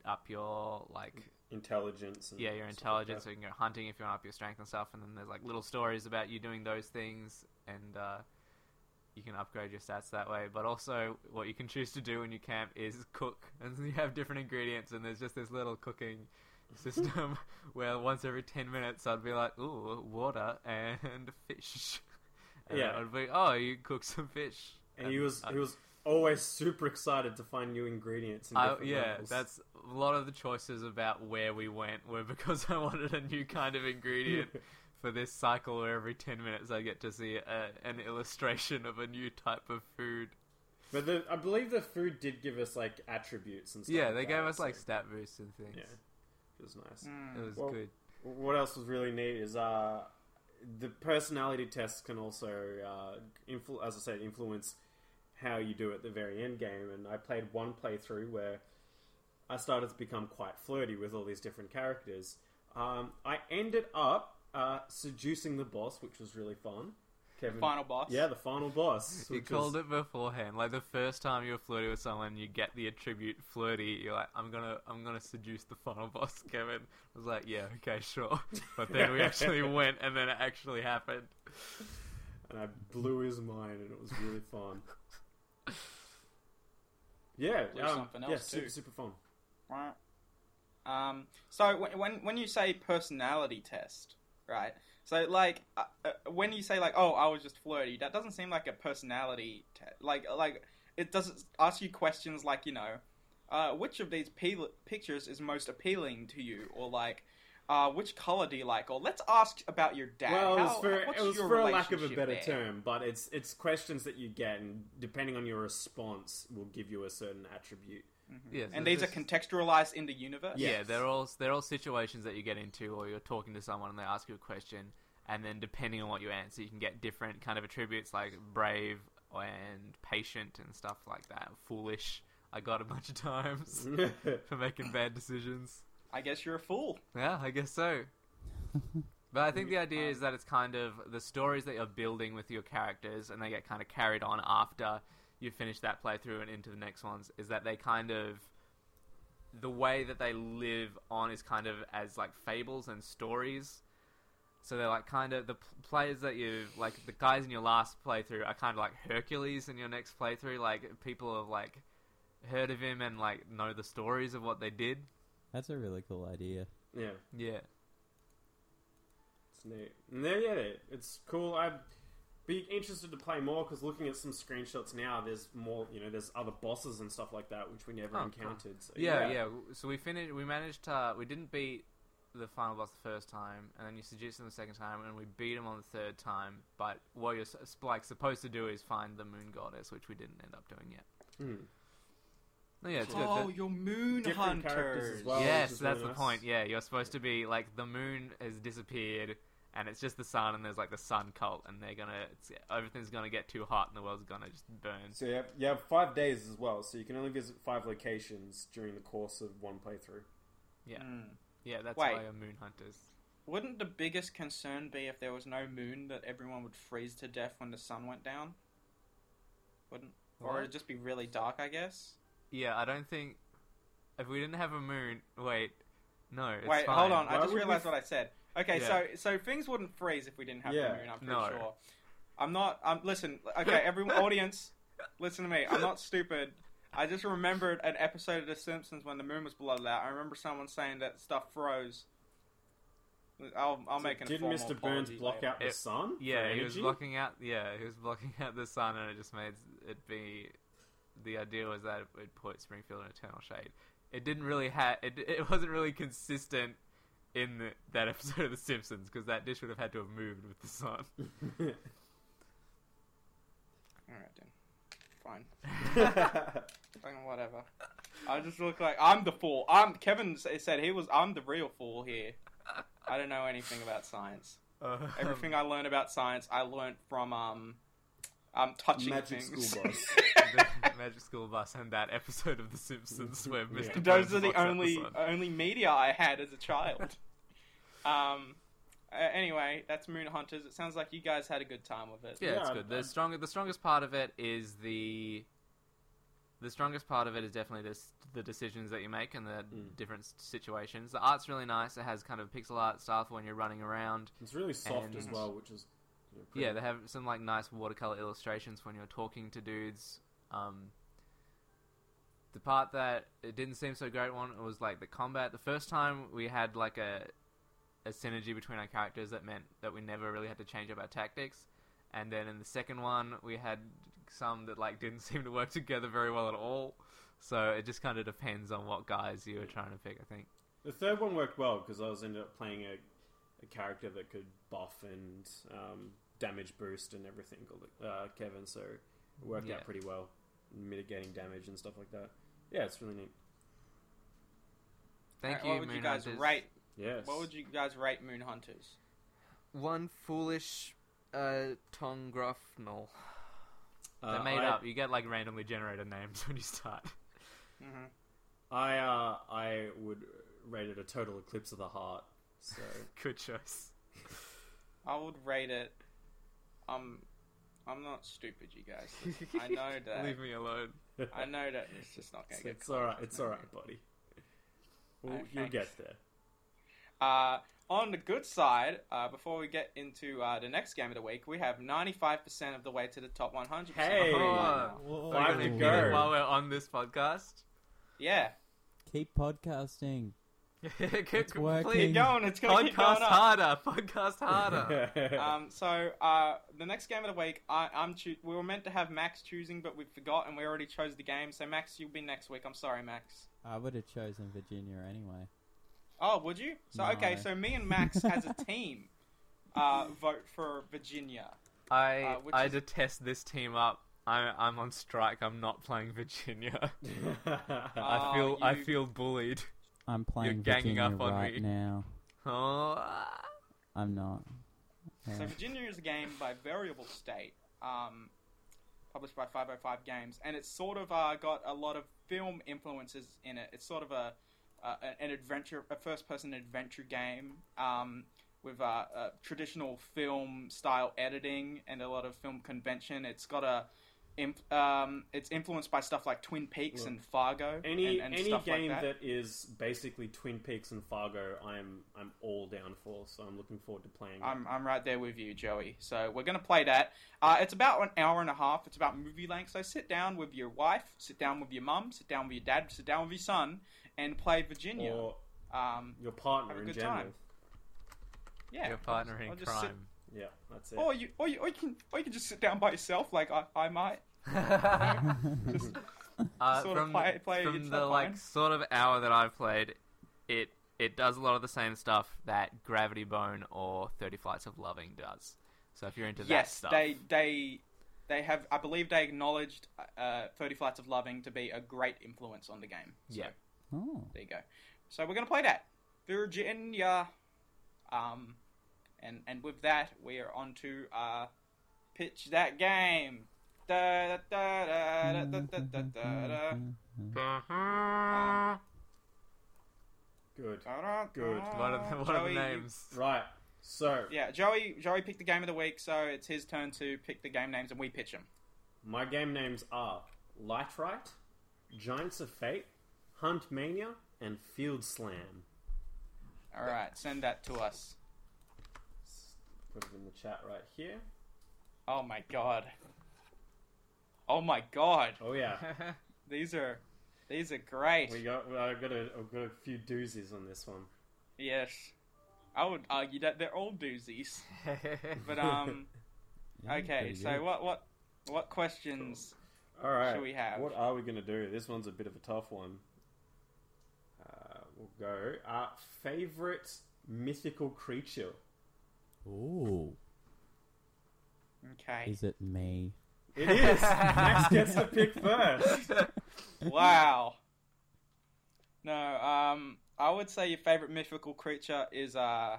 up your like Intelligence. And yeah your stuff like intelligence. so you can go hunting if you want to up your strength and stuff. And then there's like little stories about you doing those things, and uh, you can upgrade your stats that way. But also, what you can choose to do when you camp is cook, and you have different ingredients, and there's just this little cooking system where once every 10 minutes I'd be like, ooh, water and fish. And Yeah. I'd be, oh, you cook some fish. and he was he was always super excited to find new ingredients. In I, different yeah, levels. that's a lot of the choices about where we went were because I wanted a new kind of ingredient for this cycle where every 10 minutes I get to see a, an illustration of a new type of food. But the, I believe the food did give us like attributes and stuff. Yeah, like they that, gave us so- like stat boosts and things. yeah, it was nice. Mm. It was Well, good. What else was really neat is uh, the personality tests can also, uh, influ- as I said, influence how you do at the very end game. And I played one playthrough where I started to become quite flirty with all these different characters. Um, I ended up uh, seducing the boss, which was really fun. Kevin, Final boss. yeah, the final boss. You called was- it beforehand. Like the first time you're flirty with someone, you get the attribute flirty. You're like, I'm gonna, I'm gonna seduce the final boss, Kevin. I was like, yeah, okay, sure. But then we actually went, and then it actually happened. and I blew his mind, and it was really fun. Yeah, um, something yeah, super, too. super fun. Right. Um, so when, when when you say personality test, right? So like uh, uh, when you say like, oh, I was just flirty, that doesn't seem like a personality test. Like like it doesn't ask you questions like you know, uh, which of these pe- pictures is most appealing to you, or like. Uh, which color do you like? Or let's ask about your dad. Well, it was How- for, what's it was your for a lack of a better there? term, but it's it's questions that you get, and depending on your response, will give you a certain attribute. Yeah, so And these are contextualized in the universe. Yeah, they're all they're all situations that you get into, or you're talking to someone and they ask you a question, and then depending on what you answer, you can get different kind of attributes like brave and patient and stuff like that. Foolish, I got a bunch of times for making bad decisions. I guess you're a fool. Yeah, I guess so. But I think the idea is that it's kind of the stories that you're building with your characters, and they get kind of carried on after you finish that playthrough and into the next ones. Is that they kind of the way that they live on is kind of as like fables and stories. So they're like kind of the players that you like the guys in your last playthrough are kind of like Hercules in your next playthrough. Like people have like heard of him and like know the stories of what they did. That's a really cool idea. yeah, Yeah. it's neat. And there, yeah, it's cool. I'd be interested to play more because looking at some screenshots now, there's more. You know, there's other bosses and stuff like that which we never Oh, cool. encountered. So, Yeah, yeah. So we finished. We managed to. We didn't beat the final boss the first time, and then you seduced him the second time, and we beat him on the third time. But what you're like supposed to do is find the moon goddess, which we didn't end up doing yet. Hmm. No, yeah, it's oh, good. you're moon Different characters hunters. as well. yes, which is that's really the nice. point. Yeah, you're supposed to be like the moon has disappeared. And it's just the sun, and there's like the sun cult, and they're gonna, it's, everything's gonna get too hot, and the world's gonna just burn. So you have, you have five days as well, so you can only visit five locations during the course of one playthrough. Yeah, Hmm. yeah, that's Wait. why you're moon hunters. Wouldn't the biggest concern be if there was no moon that everyone would freeze to death when the sun went down? Wouldn't, or What? it'd just be really dark, I guess. Yeah, I don't think if we didn't have a moon. Wait, no. It's Wait, fine. hold on. Why I just would we realized what I said. Okay, Yeah. so so things wouldn't freeze if we didn't have Yeah. the moon. I'm pretty No. sure. I'm not. I'm listen. Okay, everyone, audience, listen to me. I'm not stupid. I just remembered an episode of The Simpsons when the moon was blotted out. I remember someone saying that stuff froze. I'll I'll So make an Did informal Mr. Burns apology block later. out the It- sun? for Yeah, he was energy? blocking out. Yeah, he was blocking out the sun, and it just made it be. The idea was that it would put Springfield in eternal shade. It didn't really have. It, it wasn't really consistent in the, that episode of The Simpsons because that dish would have had to have moved with the sun. All right then. Fine. Fucking whatever. I just look like I'm the fool. I'm Kevin said he was. I'm the real fool here. I don't know anything about science. Everything I learned about science, I learned from um, um, touching Magic things. school bus. the Magic School Bus and that episode of The Simpsons where Mr. Yeah. Those are the blocks only sun. only media I had as a child. um. Uh, anyway, that's Moon Hunters. It sounds like you guys had a good time with it. Yeah, it's Yeah, good. I- The strong, the strongest part of it is the. The strongest part of it is definitely this, the decisions that you make and the Mm. different situations. The art's really nice. It has kind of pixel art style for when you're running around. It's really soft as well, which is you know, pretty- Yeah, they have some like nice watercolor illustrations when you're talking to dudes. Um, the part that it didn't seem so great one was like the combat. The first time we had like a a synergy between our characters that meant that we never really had to change up our tactics. And then in the second one, we had some that like didn't seem to work together very well at all. So it just kind of depends on what guys you were trying to pick. I think. The third one worked well because I was ended up playing a, a character that could buff and um, damage boost and everything called uh, Kevin. So it worked Yeah. out pretty well, mitigating damage and stuff like that. Yeah, it's really neat. Thank Alright, you, What would Moon you guys Hunters. rate? Yes. What would you guys rate Moon Hunters? One foolish uh, Tom Gruffnell. Uh, They're made I, up. You get like randomly generated names when you start. hmm I uh, I would rate it a total eclipse of the heart. So Good choice. I would rate it. Um, I'm not stupid, you guys. I know that. Leave me alone. I know that it's just not gonna it's, get. it's all right. It's all right, buddy. We'll, Okay. You'll get there. Uh, on the good side, uh, before we get into uh, the next game of the week, we have 95% of the way to the top 100. Hey! Oh, Whoa. Five We're to go. While we're on this podcast. Yeah, Keep podcasting. Keep It's working. keep going. It's gonna keep going up. harder. Podcast harder. Um, so uh, the next game of the week, I, I'm choo- we were meant to have Max choosing, but we forgot, and we already chose the game. So Max, you'll be next week. I'm sorry, Max. I would have chosen Virginia anyway. Oh, would you? So No. okay, so me and Max as a team uh, vote for Virginia. I Uh, which I is- detest this team up. I, I'm on strike. I'm not playing Virginia. I feel I you- feel bullied. I'm playing ganging Virginia up on right me. now. Oh. I'm not. So Virginia is a game by Variable State, um, published by 505 Games, and it's sort of uh, got a lot of film influences in it. It's sort of a uh, an adventure, a first-person adventure game um, with uh, uh, traditional film style editing and a lot of film convention. It's got a imp- um, it's influenced by stuff like Twin Peaks Look, and Fargo. any and, and any stuff like game that. that is basically Twin Peaks and Fargo, I'm I'm all down for. So I'm looking forward to playing. I'm, I'm right there with you, Joey. So we're going to play that. Uh, it's about an hour and a half. It's about movie length. So sit down with your wife, sit down with your mum, sit down with your dad, sit down with your son, and play Virginia. or um, your partner have a in good general. time. yeah, your partner I'll in just crime. Yeah, that's it. Or you, or you, or you can, or you can just sit down by yourself, like I, I might. Just Uh, sort of from play- play from the not like sort of hour that I've played, it it does a lot of the same stuff that Gravity Bone or Thirty Flights of Loving does. So if you're into that yes, stuff, they, they, they have. I believe they acknowledged uh, Thirty Flights of Loving to be a great influence on the game. So. Yeah. Oh. There you go. So we're gonna play that Virginia, um, and and with that we are on to uh, pitch that game. Da, da, da, da, da, da, da, da, da. Good. Da, da, Good. da. what are the, what are Joey, the names? Right. So Yeah, Joey. Joey picked the game of the week, so it's his turn to pick the game names, and we pitch them. my game names are Lightright, Giants of Fate, Hunt Mania, and Field Slam. All right, send that to us. Put it in the chat right here. Oh my god. Oh my god. Oh yeah, These are these are great. we got I got a I've got a few doozies on this one. Yes. I would argue that they're all doozies. But um Yeah, okay, so good. what what what questions All right. Should we have? What are we going to do? This one's a bit of a tough one. Uh, we'll go. Uh, favorite mythical creature. Ooh. Okay. Is it me? It is. Max gets to pick first. wow. No, um I would say your favorite mythical creature is uh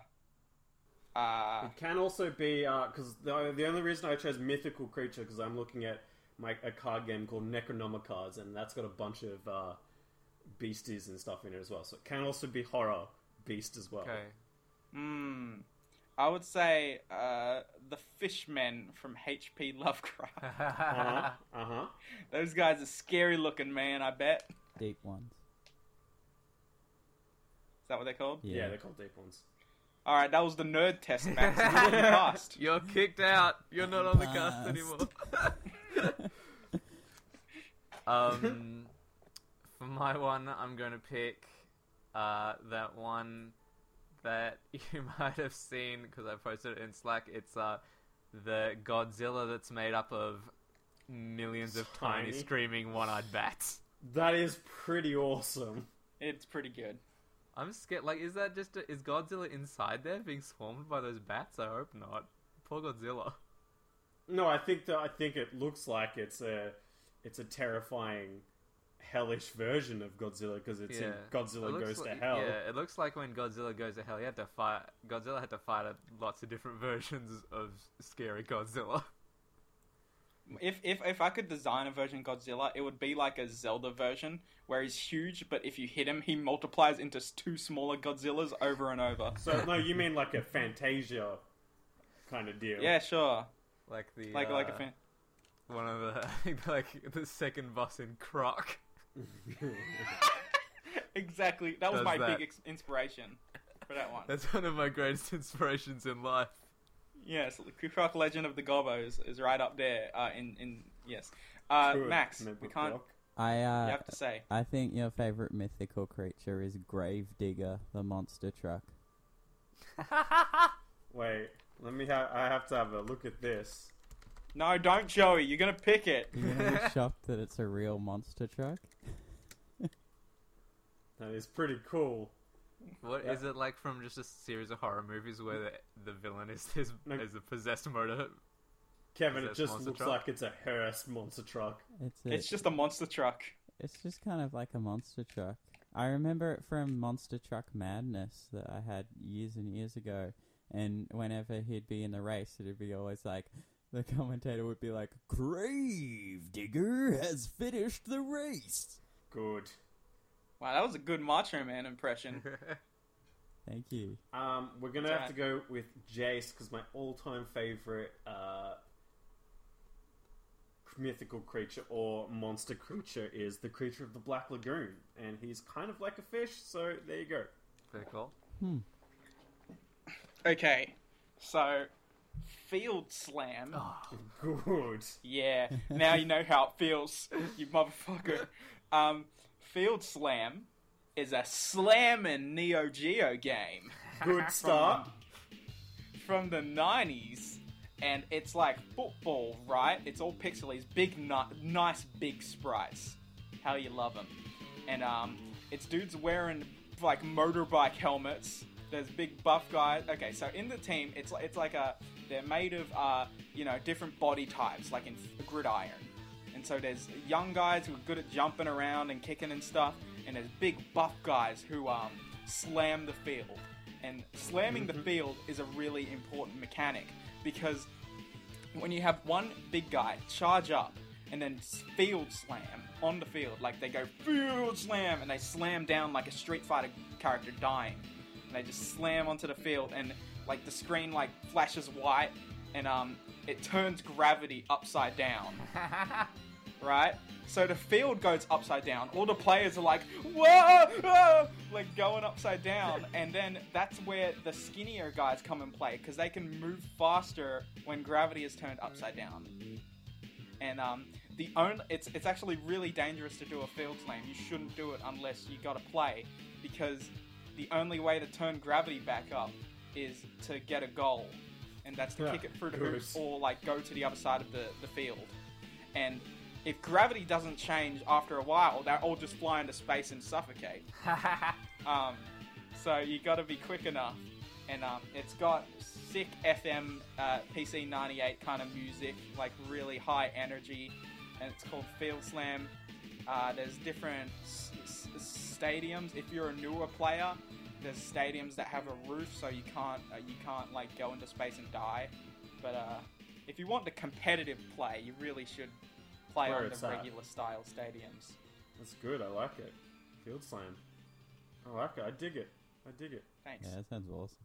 uh It can also be because the the only reason I chose mythical creature because I'm looking at my a card game called Necronomicons and that's got a bunch of uh, beasties and stuff in it as well. So it can also be horror beast as well. okay. hmm I would say uh the fishmen from HP Lovecraft. Uh huh. Uh huh. Those guys are scary looking, man, I bet. Deep ones. Is that what they're called? Yeah. they're called deep ones. Alright, that was the nerd test, Max. You passed. You're kicked out. You're not on the cast anymore. um, for my one, I'm going to pick uh, that one that you might have seen because I posted it in Slack. It's uh, the Godzilla that's made up of millions of tiny, Tiny. screaming one-eyed bats. That is pretty awesome. It's pretty good. I'm scared. Like, is that just a, is Godzilla inside there being swarmed by those bats? I hope not. Poor Godzilla. No, I think that I think it looks like it's a it's a terrifying hellish version of Godzilla because it's in Godzilla looks Goes like- to Hell. Yeah, it looks like when Godzilla goes to hell, he had to fight. Godzilla had to fight lots of different versions of scary Godzilla. if if if I could design a version of Godzilla, it would be like a Zelda version where he's huge, but if you hit him, he multiplies into two smaller Godzillas over and over. So no, you mean like a Fantasia kind of deal? Yeah, sure. Like the Like like a uh, fan. one of the like the second boss in Croc. exactly. That was Does my that. big ex- inspiration for that one. That's one of my greatest inspirations in life. Yes, the Croc Legend of the Gobos is right up there. Uh, in in yes, uh, Good. Max, we can't. rock. I You uh, have to say. I think your favorite mythical creature is Gravedigger, the monster truck. Wait, let me. Ha- I have to have a look at this. No, don't, Joey. You're gonna pick it. You're gonna be shocked that it's a real monster truck. That is pretty cool. What is Yeah. it like from just a series of horror movies where the, the villain is is, No. is a possessed motor? Kevin, Is it that just monster looks truck? like it's a hearse monster truck. It's a, It's just a monster truck. it's just kind of like a monster truck. I remember it from Monster Truck Madness that I had years and years ago. And whenever he'd be in the race, it'd be always like the commentator would be like, "Gravedigger has finished the race." Good. Wow, that was a good Macho Man impression. Thank you. Um, we're gonna That's have to go with Jace because my all-time favorite uh, mythical creature or monster creature is the creature of the Black Lagoon, and he's kind of like a fish. So there you go. Very cool. Hmm. okay, so Field Slam. Good. Yeah, now you know how it feels, you motherfucker. Um, Field Slam is a slamming Neo Geo game Good start. from the 90s, and it's like football, right? It's all pixely, big, ni- nice, big sprites. How you love them. And um, it's dudes wearing like motorbike helmets. There's big buff guys. Okay, so in the team, it's like it's like a they're made of uh, you know different body types, like in gridiron. And so there's young guys who are good at jumping around and kicking and stuff, and there's big buff guys who um, slam the field. And slamming the field is a really important mechanic because when you have one big guy charge up and then field slam on the field, like they go field slam and they slam down like a Street Fighter character dying, and they just slam onto the field and like the screen like flashes white and um it turns gravity upside down right? So the field goes upside down. All the players are like, whoa, whoa, like going upside down. And then that's where the skinnier guys come and play because they can move faster when gravity is turned upside down. And um, the only it's it's actually really dangerous to do a field slam. You shouldn't do it unless you got to play because the only way to turn gravity back up is to get a goal, and that's to Yeah, kick it through the good. hoops or like go to the other side of the, the field. And if gravity doesn't change after a while, they'll all just fly into space and suffocate. Um, so you got to be quick enough, and um, it's got sick FM uh, PC 98 kind of music, like really high energy, and it's called Field Slam. Uh, there's different s- s- stadiums. If you're a newer player, there's stadiums that have a roof, so you can't uh, you can't like go into space and die. But uh, if you want the competitive play, you really should play Where on the at. regular style stadiums. That's good. I like it. Field slam. I like it. I dig it. I dig it. Thanks. Yeah, that sounds awesome.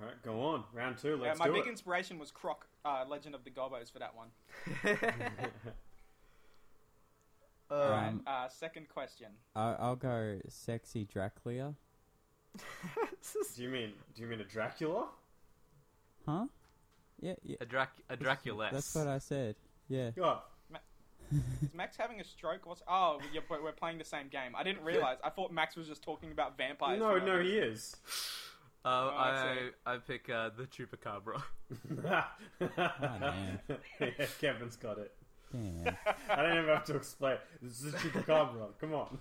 All right, go on. Round two. Let's yeah, my do big it. inspiration was Croc, uh, Legend of the Gobos for that one. Um, Uh, second question. I, I'll go sexy Dracula. do you mean do you mean a Dracula? Huh? Yeah, yeah. a Drac a Dracula. That's what I said. Yeah. Yeah. Is Max having a stroke? What's? Oh, yeah, but we're playing the same game. I didn't realize. I thought Max was just talking about vampires. No, no, he is. Uh, Oh, I I. I pick uh, the Chupacabra. man. yeah, Kevin's got it. Damn. I don't even have to explain. This is a chupacabra. Come on.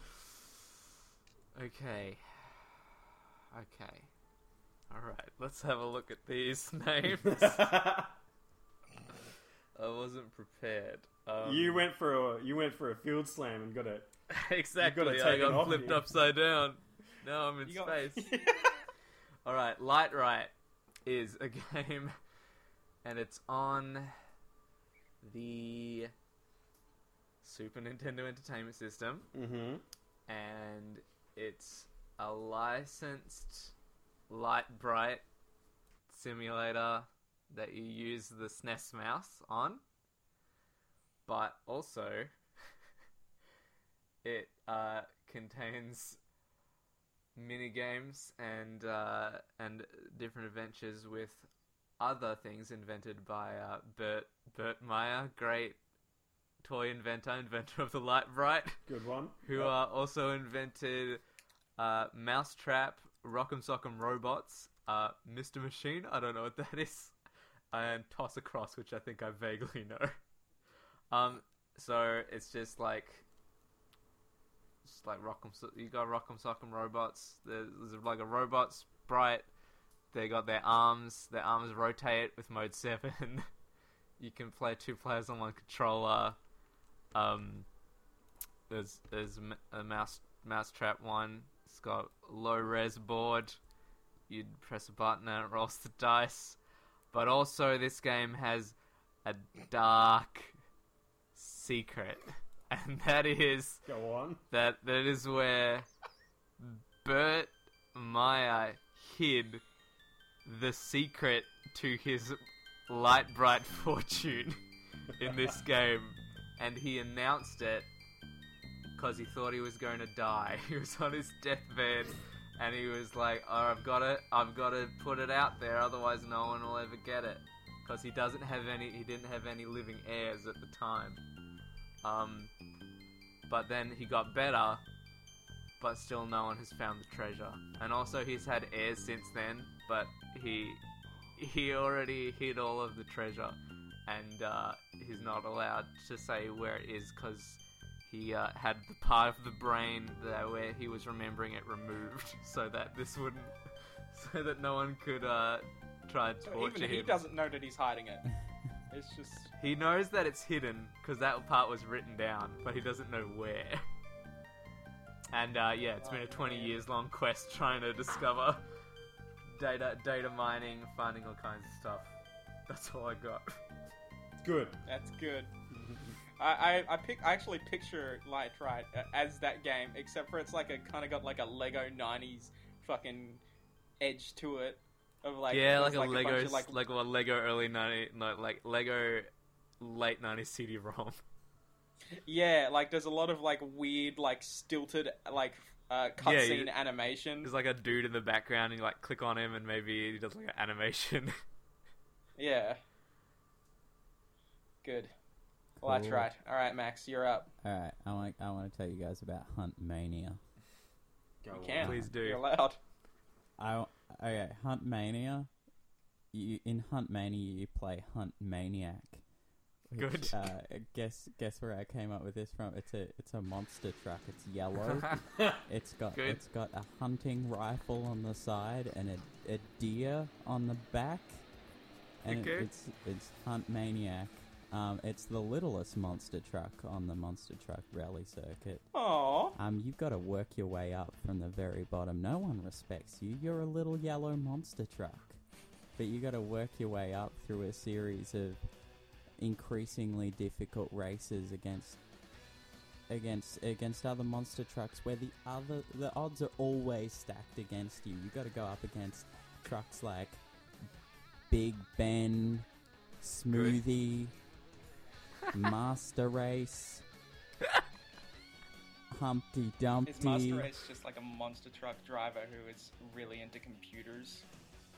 Okay. Okay. All right. Let's have a look at these names. I wasn't prepared. Um, you went for a you went for a field slam and got it. exactly. take I it got flipped you. upside down. Now I'm in You got- space. All right. Light Right is a game, and it's on the Super Nintendo Entertainment System, Mm-hmm. and it's a licensed light bright simulator that you use the SNES mouse on, but also it uh, contains mini games and uh, and different adventures with other things invented by uh, Burt Burt Meyer, great toy inventor, inventor of the light bright Good one. who uh, also invented uh, Mousetrap, Rock'em Sock'em Robots, uh, Mr. Machine, I don't know what that is, and Toss Across, which I think I vaguely know. Um, so it's just like, just like Rock'em, So- you got Rock'em Sock'em Robots. There's, there's like a robot sprite. They got their arms. Their arms rotate with mode seven. you can play two players on one controller. Um, there's there's a mouse mousetrap one. It's got low res board. You'd press a button and it rolls the dice. But also this game has a dark secret, and that is Go on. that that is where Burt Meyer hid the secret to his Lite-Brite fortune in this game, and he announced it because he thought he was going to die. He was on his deathbed, and he was like, "Oh, I've got to, I've got to put it out there, otherwise no one will ever get it." Because he doesn't have any, he didn't have any living heirs at the time. Um, but then he got better, but still no one has found the treasure. And also he's had heirs since then, but he he already hid all of the treasure, and uh, he's not allowed to say where it is because he uh, had the part of the brain that where he was remembering it removed, so that this wouldn't, so that no one could uh, try and So torture even he him. doesn't know that he's hiding it. It's just He knows that it's hidden because that part was written down, but he doesn't know where. And uh, yeah, it's been a 20 years long quest trying to discover data, data mining, finding all kinds of stuff. That's all I got. Good. that's good. I, I, I pick I actually picture Light Right uh, as that game, except for it's like a kind of got like a Lego '90s fucking edge to it, of like yeah, there's like, a bunch Lego, of, like like, a Lego early 90, no, like Lego late 90s CD-ROM. yeah, like there's a lot of like weird like stilted like uh, cutscene you- animation. There's like a dude in the background, and you like click on him, and maybe he does like an animation. Yeah. Good. Well, that's Cool. right. All right, Max, you're up. All right, I want I want to tell you guys about Hunt Mania. Go You on. can. Please do. You're allowed. I okay, Hunt Mania. You in Hunt Mania you play Hunt Maniac. Which, Good. Uh, guess guess where I came up with this from? It's a it's a monster truck. It's yellow. it's got Good. it's got a hunting rifle on the side and a, a deer on the back. And it- it's it's Hunt Maniac. Um, it's the littlest monster truck on the monster truck rally circuit. Aww. Um, you've got to work your way up from the very bottom. No one respects you. You're a little yellow monster truck. But you got to work your way up through a series of increasingly difficult races against against against other monster trucks where the other the odds are always stacked against you. You got to go up against trucks like Big Ben, Smoothie, Master Race, Humpty Dumpty. Is Master Race just like a monster truck driver who is really into computers?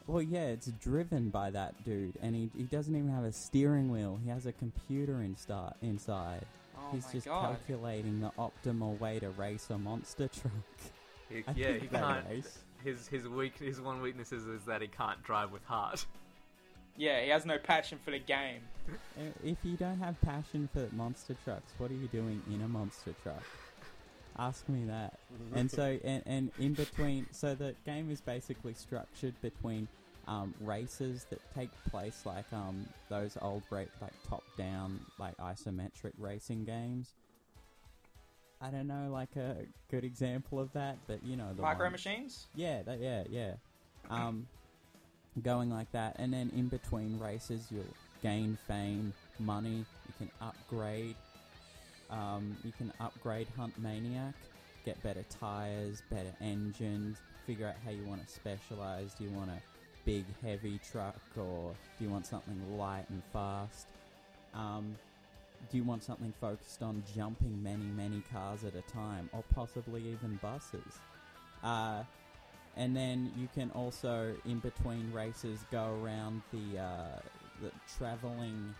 Well, yeah, it's driven by that dude, and he, he doesn't even have a steering wheel. He has a computer insta- inside. Oh He's just god. calculating the optimal way to race a monster truck. He- yeah, he can't. race. His his weak his one weakness is, is that he can't drive with heart. Yeah, he has no passion for the game. Uh, If you don't have passion for monster trucks, what are you doing in a monster truck? Ask me that. and so, and, and in between, so the game is basically structured between um, races that take place like um, those old ra- like top-down like isometric racing games. I don't know, like a good example of that, but you know the Micro one- machines? yeah, that, yeah, yeah. Um, going like that, and then in between races, you'll gain fame, money. You can upgrade. Um, you can upgrade Hunt Maniac, get better tires, better engines. Figure out how you want to specialize. Do you want a big, heavy truck, or do you want something light and fast? Um, do you want something focused on jumping many, many cars at a time, or possibly even buses? Uh, and then you can also, in between races, go around the, uh, the traveling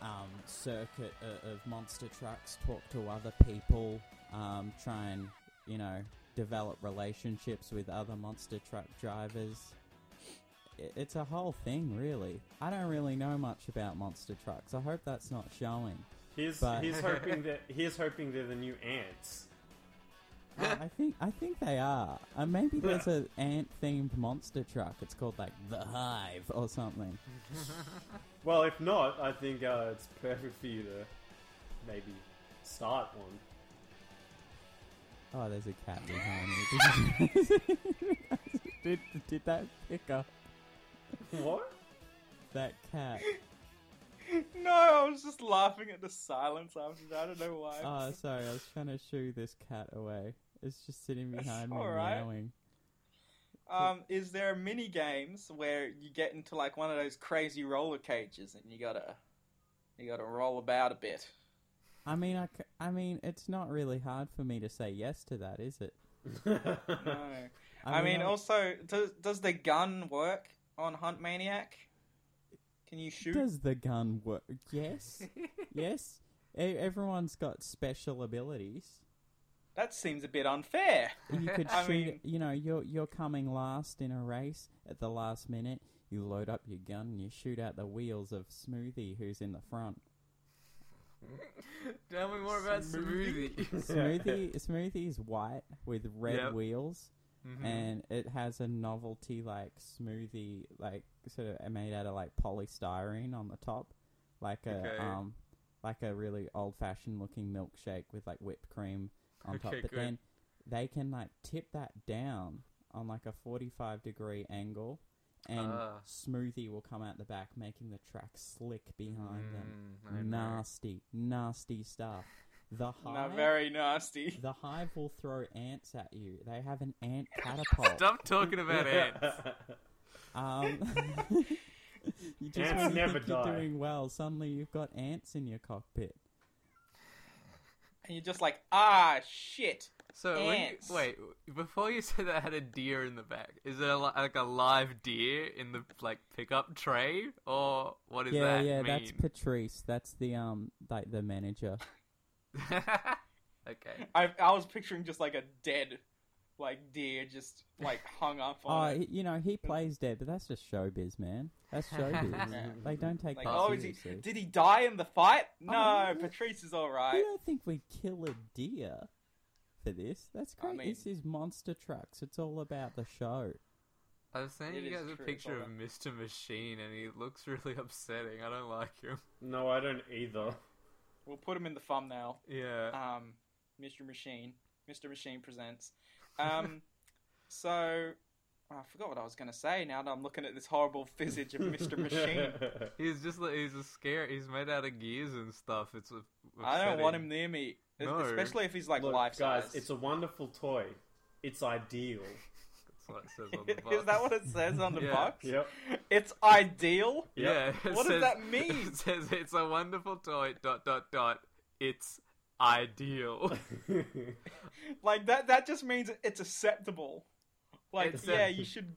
um, circuit of, of monster trucks, talk to other people, um, try and, you know, develop relationships with other monster truck drivers. It's a whole thing, really. I don't really know much about monster trucks. I hope that's not showing. He's But- he's hoping that he's hoping they're the new ants. Uh, I think I think they are. Uh, maybe there's an ant-themed monster truck. It's called like the Hive or something. Well, if not, I think uh, it's perfect for you to maybe start one. Oh, there's a cat behind me. Did, did, did that pick up What? that cat? No, I was just laughing at the silence after that. I don't know why. Oh, sorry. I was trying to shoo this cat away. It's just sitting behind me alright. meowing. Um, is there mini games where you get into like one of those crazy roller cages and you gotta you gotta roll about a bit? I mean, I, I mean, it's not really hard for me to say yes to that, is it? No. I, mean, I- also, does does the gun work on Hunt Maniac? Can you shoot? Does the gun work? Yes. yes. E- everyone's got special abilities. That seems a bit unfair. You could I shoot. mean- you know, you're you're coming last in a race at the last minute. You load up your gun and you shoot out the wheels of Smoothie, who's in the front. Tell me more about Smoothie? Smoothie. Smoothie, is white with red Yep. wheels, Mhm. and it has a novelty like smoothie, like sort of made out of like polystyrene on the top, like a Okay. um, like a really old fashioned looking milkshake with like whipped cream on top. Okay, But good. then they can like tip that down on like a forty five degree angle. And Ah. smoothie will come out the back, making the track slick behind them. Mm, I know. Nasty, nasty stuff. The hive, Not very nasty. the hive will throw ants at you. They have an ant catapult. Stop talking about ants. Um, you just Ants when you never think you're die. doing well, suddenly you've got ants in your cockpit. And you're just like, ah, shit. So when you, wait, before you said that had a deer in the back, is it li- like a live deer in the like pickup tray, or what does yeah, that yeah, mean? that's Patrice. That's the um, like the manager. okay. I I was picturing just like a dead, like deer, just like hung up Oh, on it. he- you know he plays dead, but that's just showbiz, man. That's showbiz. They don't take Like, that oh, is he, did he die in the fight? No, Oh, Patrice is all right. You don't think we'd kill a deer for this? That's I great. mean- this is monster trucks. It's all about the show. I was sending It you guys a true, picture of. Mr. Machine, and he looks really upsetting. I don't like him. no, I don't either. We'll put him in the thumbnail. Yeah. Um, Mr. Machine. Mr. Machine presents. Um, so oh, I forgot what I was going to say. Now that I'm looking at this horrible visage of Mr. Machine, He's just he's a scare. He's made out of gears and stuff. It's. a- I don't want him near me, No. especially if he's like Look, life guys, it's a wonderful toy. It's ideal. That's what it says on the box. Is that what it says on the Yeah. box? Yep. It's ideal. Yeah. it What does says- that mean? It says it's a wonderful toy. Dot dot dot. It's ideal. Like that. That just means it's acceptable. Like, It's, yeah, you should.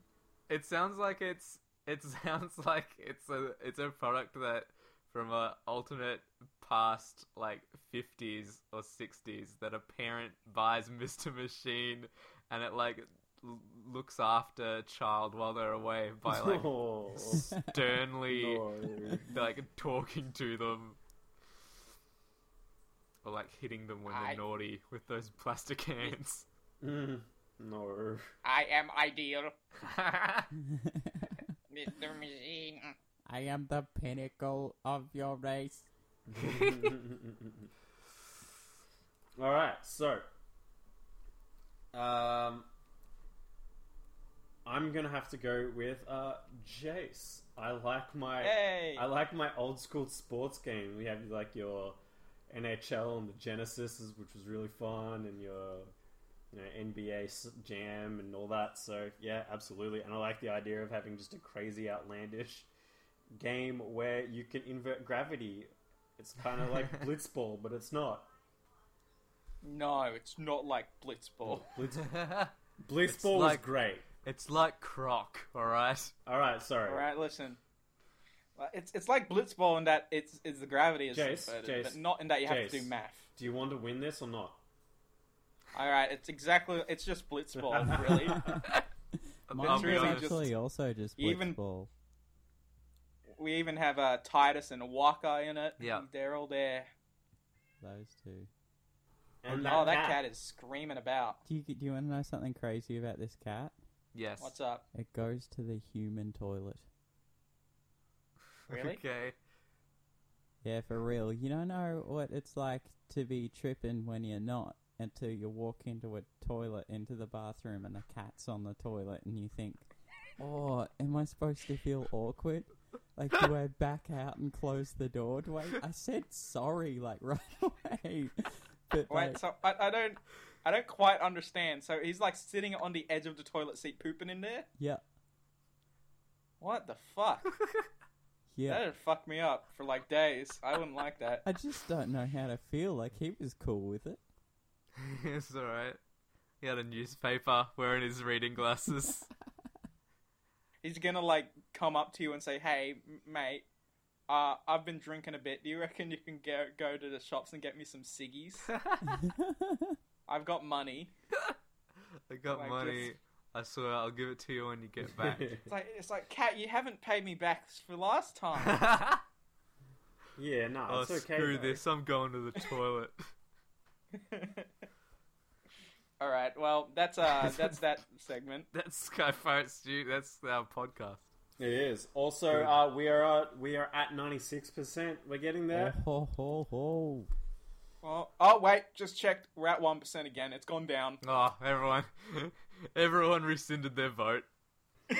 It sounds like it's. It sounds like it's a. It's a product that from a alternate past like 50s or 60s that a parent buys Mr. Machine and it like l- looks after a child while they're away by like oh, sternly no. like talking to them or like hitting them when they're I- naughty with those plastic hands. Mm, no. I am ideal, Mr. Machine. I am the pinnacle of your race. All right, so um, I'm gonna have to go with uh, Jace. I like my Hey. I like my old school sports game. We have like your NHL and the Genesis, which was really fun, and your you know NBA Jam and all that. So yeah, absolutely. And I like the idea of having just a crazy, outlandish game where you can invert gravity. It's kind of like Blitzball, but it's not. No, it's not like Blitzball. Blitz- Blitzball was like- great. it's like Croc, alright? All right, sorry. All right, listen. Uh, It's it's like Blitzball in that it's, it's the gravity is Jace, inverted, Jace, but not in that you have to do math. Do you want to win this or not? All right, it's exactly it's just Blitzball, really. Mine I'll was be really honest. actually also just Even- blitzball. we even have uh, Tidus and Wakka in it. Yeah. they're all there. Those two. And oh, that cat is screaming about. Do you do you want to know something crazy about this cat? Yes. What's up? It goes to the human toilet. Really? Okay. Yeah, for real. You don't know what it's like to be tripping when you're not until you walk into a toilet, into the bathroom, and the cat's on the toilet, and you think, oh, am I supposed to feel awkward? Like, do I back out and close the door? Do I? I said sorry, like, right away. But, Wait, like, so I, I don't I don't quite understand. So he's like sitting on the edge of the toilet seat, pooping in there. yeah, What the fuck? yeah. That'd fuck me up for like days. I wouldn't like that. I just don't know how to feel. Like, he was cool with it. it's alright. He had a newspaper wearing his reading glasses. He's gonna like come up to you and say, "Hey, m- mate, uh, I've been drinking a bit. Do you reckon you can go go to the shops and get me some ciggies? I've got money." I got Like, money. just- I swear I'll give it to you when you get back. It's like it's like, cat, you haven't paid me back for last time. yeah, no, oh, it's okay. screw though. this. I'm going to the toilet. All right, well, that's uh, that's that segment. That's Sky Pirate Stu. That's our podcast. It is. Also, uh, we are uh, we are at ninety six percent. We're getting there. Oh, ho, ho, ho. Well, oh wait, just checked. We're at one percent again. It's gone down. Oh, everyone, everyone rescinded their vote.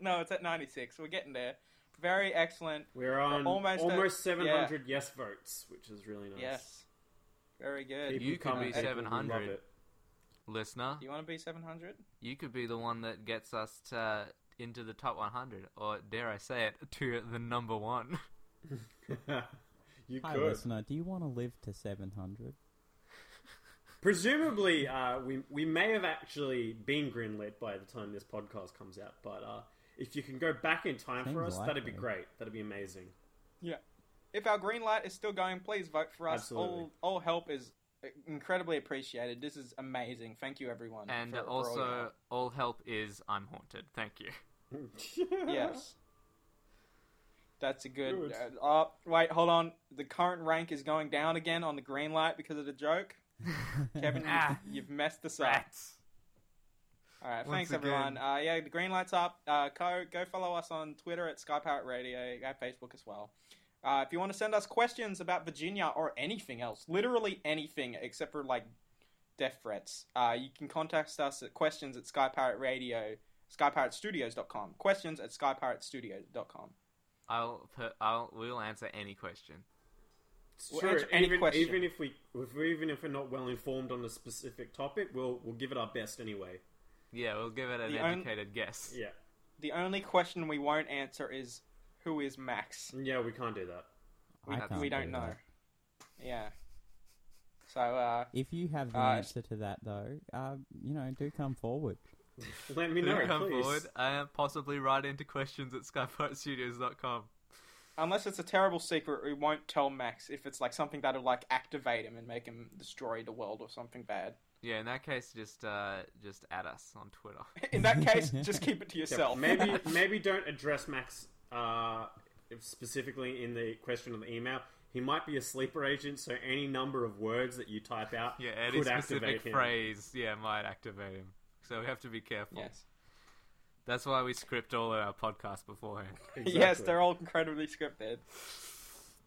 no, it's at ninety six. We're getting there. Very excellent. We're on almost almost, at- seven hundred yes votes, which is really nice. Yes, very good. People You could be 700. love. Listener, Do you want to be seven hundred? you could be the one that gets us to into the top 100, or dare I say it, to the number one. you Hi, could. listener. Do you want to live to 700? Presumably, uh, we we may have actually been greenlit by the time this podcast comes out. But uh, if you can go back in time for Seems us, that'd be great. That'd be amazing. Yeah. If our green light is still going, please vote for us. Absolutely. All all help is incredibly appreciated. This is amazing. Thank you, everyone. And for- for all also, all help is I'm haunted. Thank you. yes. That's a good. Good. Uh, oh, wait, hold on. The current rank is going down again on the green light because of the joke. Kevin, Ah. you've, you've messed this up. All right, Once thanks everyone. Uh, yeah, the green light's up. Uh, go go follow us on Twitter at Sky Pirate Radio, at Facebook as well. Uh, if you want to send us questions about Virginia or anything else, literally anything except for like death threats, uh, you can contact us at questions at Sky Pirate Radio, SkyPirateStudios.com. Questions at SkyPirateStudios.com. I'll put. I'll. We'll answer any question. It's We'll true. answer any even, question. even if we, if we, even if we're not well informed on a specific topic, we'll we'll give it our best anyway. Yeah, we'll give it an The on- educated guess. Yeah, The only question we won't answer is who is Max. yeah, we can't do that. We- I we can't we do don't know. that. Yeah. So uh, If you have the Uh, answer to that, though, uh, you know, do come forward. Let me know, come please. forward and possibly write into questions at skypiratestudios.com. unless it's a terrible secret, we won't tell Max if it's like something that'll like activate him and make him destroy the world or something bad. Yeah, in that case, just uh, just add us on Twitter. In that case, just keep it to Yeah, yourself. maybe maybe don't address Max uh, specifically in the question of the email. He might be a sleeper agent, so any number of words that you type out Yeah, any could specific activate him. phrase, yeah, might activate him. So we have to be careful. yes. That's why we script all of our podcasts beforehand. Exactly. Yes, they're all incredibly scripted.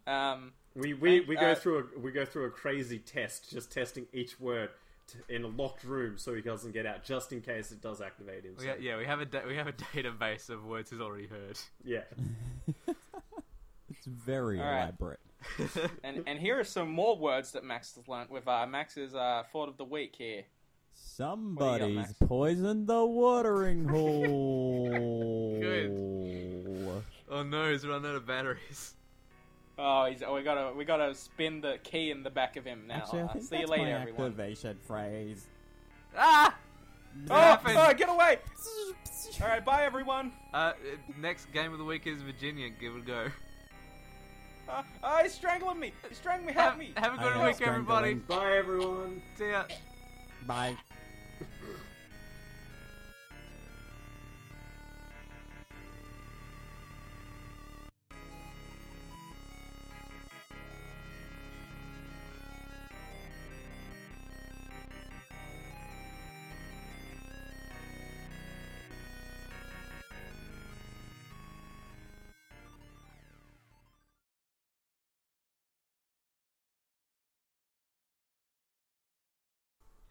Um, We we, And, we go uh, through a we go through a crazy test, just testing each word t- in a locked room so he doesn't get out, just in case it does activate him. We So, ha- yeah, we have a da- we have a database of words he's already heard. yeah. It's very All right. elaborate. And and here are some more words that Max has learnt with uh, Max's uh, thought of the week here. Somebody's Max? poisoned the watering hole. Good. oh no, he's run out of batteries. Oh, he's, oh, we gotta we gotta spin the key in the back of him now. Actually, I Uh, think see that's you later, my everyone. activation phrase. Ah! Oh, happened? oh, get away! All right, bye everyone. Uh, next game of the week is Virginia. Give it a go. Uh, uh, he's strangling me. He's strangling me. Help Have, me. have a I good am week, everybody. Bye, everyone. See ya. Bye.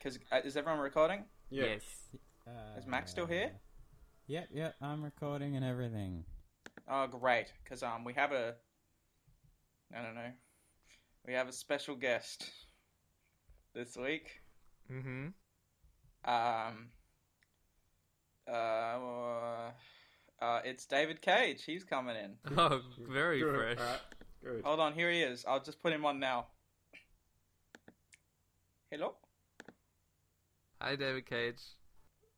Because uh, is everyone recording? Yeah. Yes. Is Max still here? Uh, Yep, yep. I'm recording and everything. Oh, great. Because um, we have a. I don't know. We have a special guest this week. Mm-hmm. Um. Uh, uh, it's David Cage. He's coming in. Oh, very Good. fresh. Alright, Good. Hold on, here he is. I'll just put him on now. Hello? Hi, David Cage.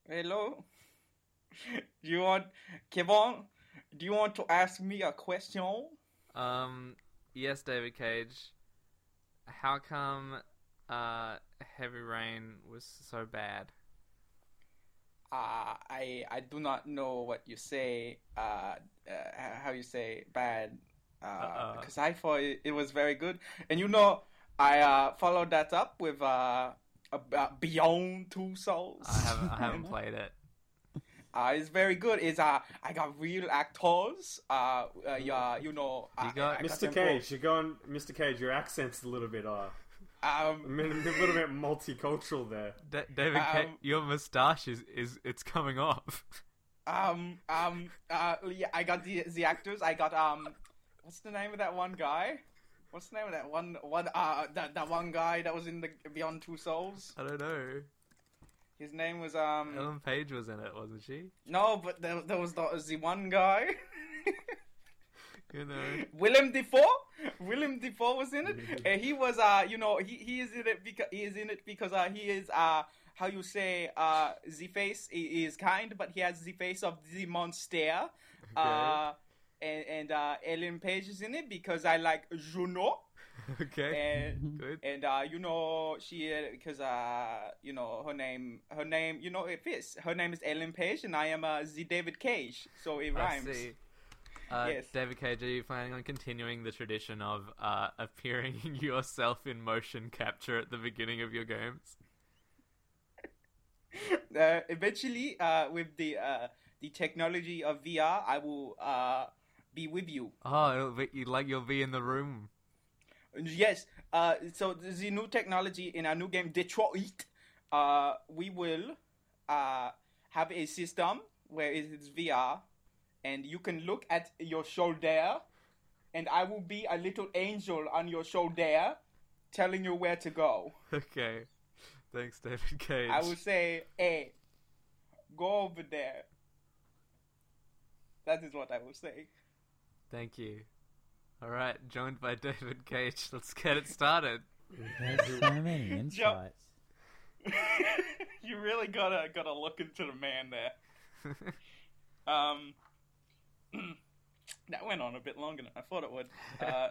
Hello? Do you want, Kevon, do you want to ask me a question? Um, yes, David Cage. How come uh Heavy Rain was so bad? Uh, I I do not know what you say, uh, uh how you say bad, uh, Uh-uh. because I thought it, it was very good. And you know, I uh, followed that up with uh, about Beyond Two Souls. I haven't I haven't played it. Uh, it's very good. It's uh, I got real actors. Uh, uh yeah, you know, uh, got- Mr. Cage, you're going. Mr. Cage, your accent's a little bit uh, for- a Um, a little bit multicultural there. Da- David Cage, Um, your moustache is, is it's coming off. um, um, uh, yeah, I got the the actors. I got um, what's the name of that one guy? What's the name of that one? One uh, that that one guy that was in the Beyond Two Souls. I don't know. His name was um. Ellen Page was in it, wasn't she? No, but there, there was the, the one guy. You know. Willem Dafoe. Willem Dafoe was in it. and he was uh, you know, he, he is in it because he is in it because uh, he is uh, how you say uh, the face is kind, but he has the face of the monster. Uh, and and uh, Ellen Page is in it because I like Juno. Okay. And Good. and uh, you know she because uh, you know her name her name you know it fits. Her name is Ellen Page, and I am uh, the David Cage, so it rhymes. I see. Uh, Yes. David Cage, are you planning on continuing the tradition of uh, appearing yourself in motion capture at the beginning of your games? uh, eventually, uh, with the uh, the technology of VR, I will uh, be with you. Oh, it'll be, you- like you'll be in the room. Yes. Uh, so the new technology in our new game Detroit, uh, we will uh, have a system where it's VR, and you can look at your shoulder, and I will be a little angel on your shoulder, telling you where to go. Okay. Thanks, David Cage. I will say, "Hey, go over there." That is what I will say. Thank you. All right, joined by David Cage. Let's get it started. There's so many insights. you really gotta gotta look into the man there. Um, that went on a bit longer than I thought it would. Uh,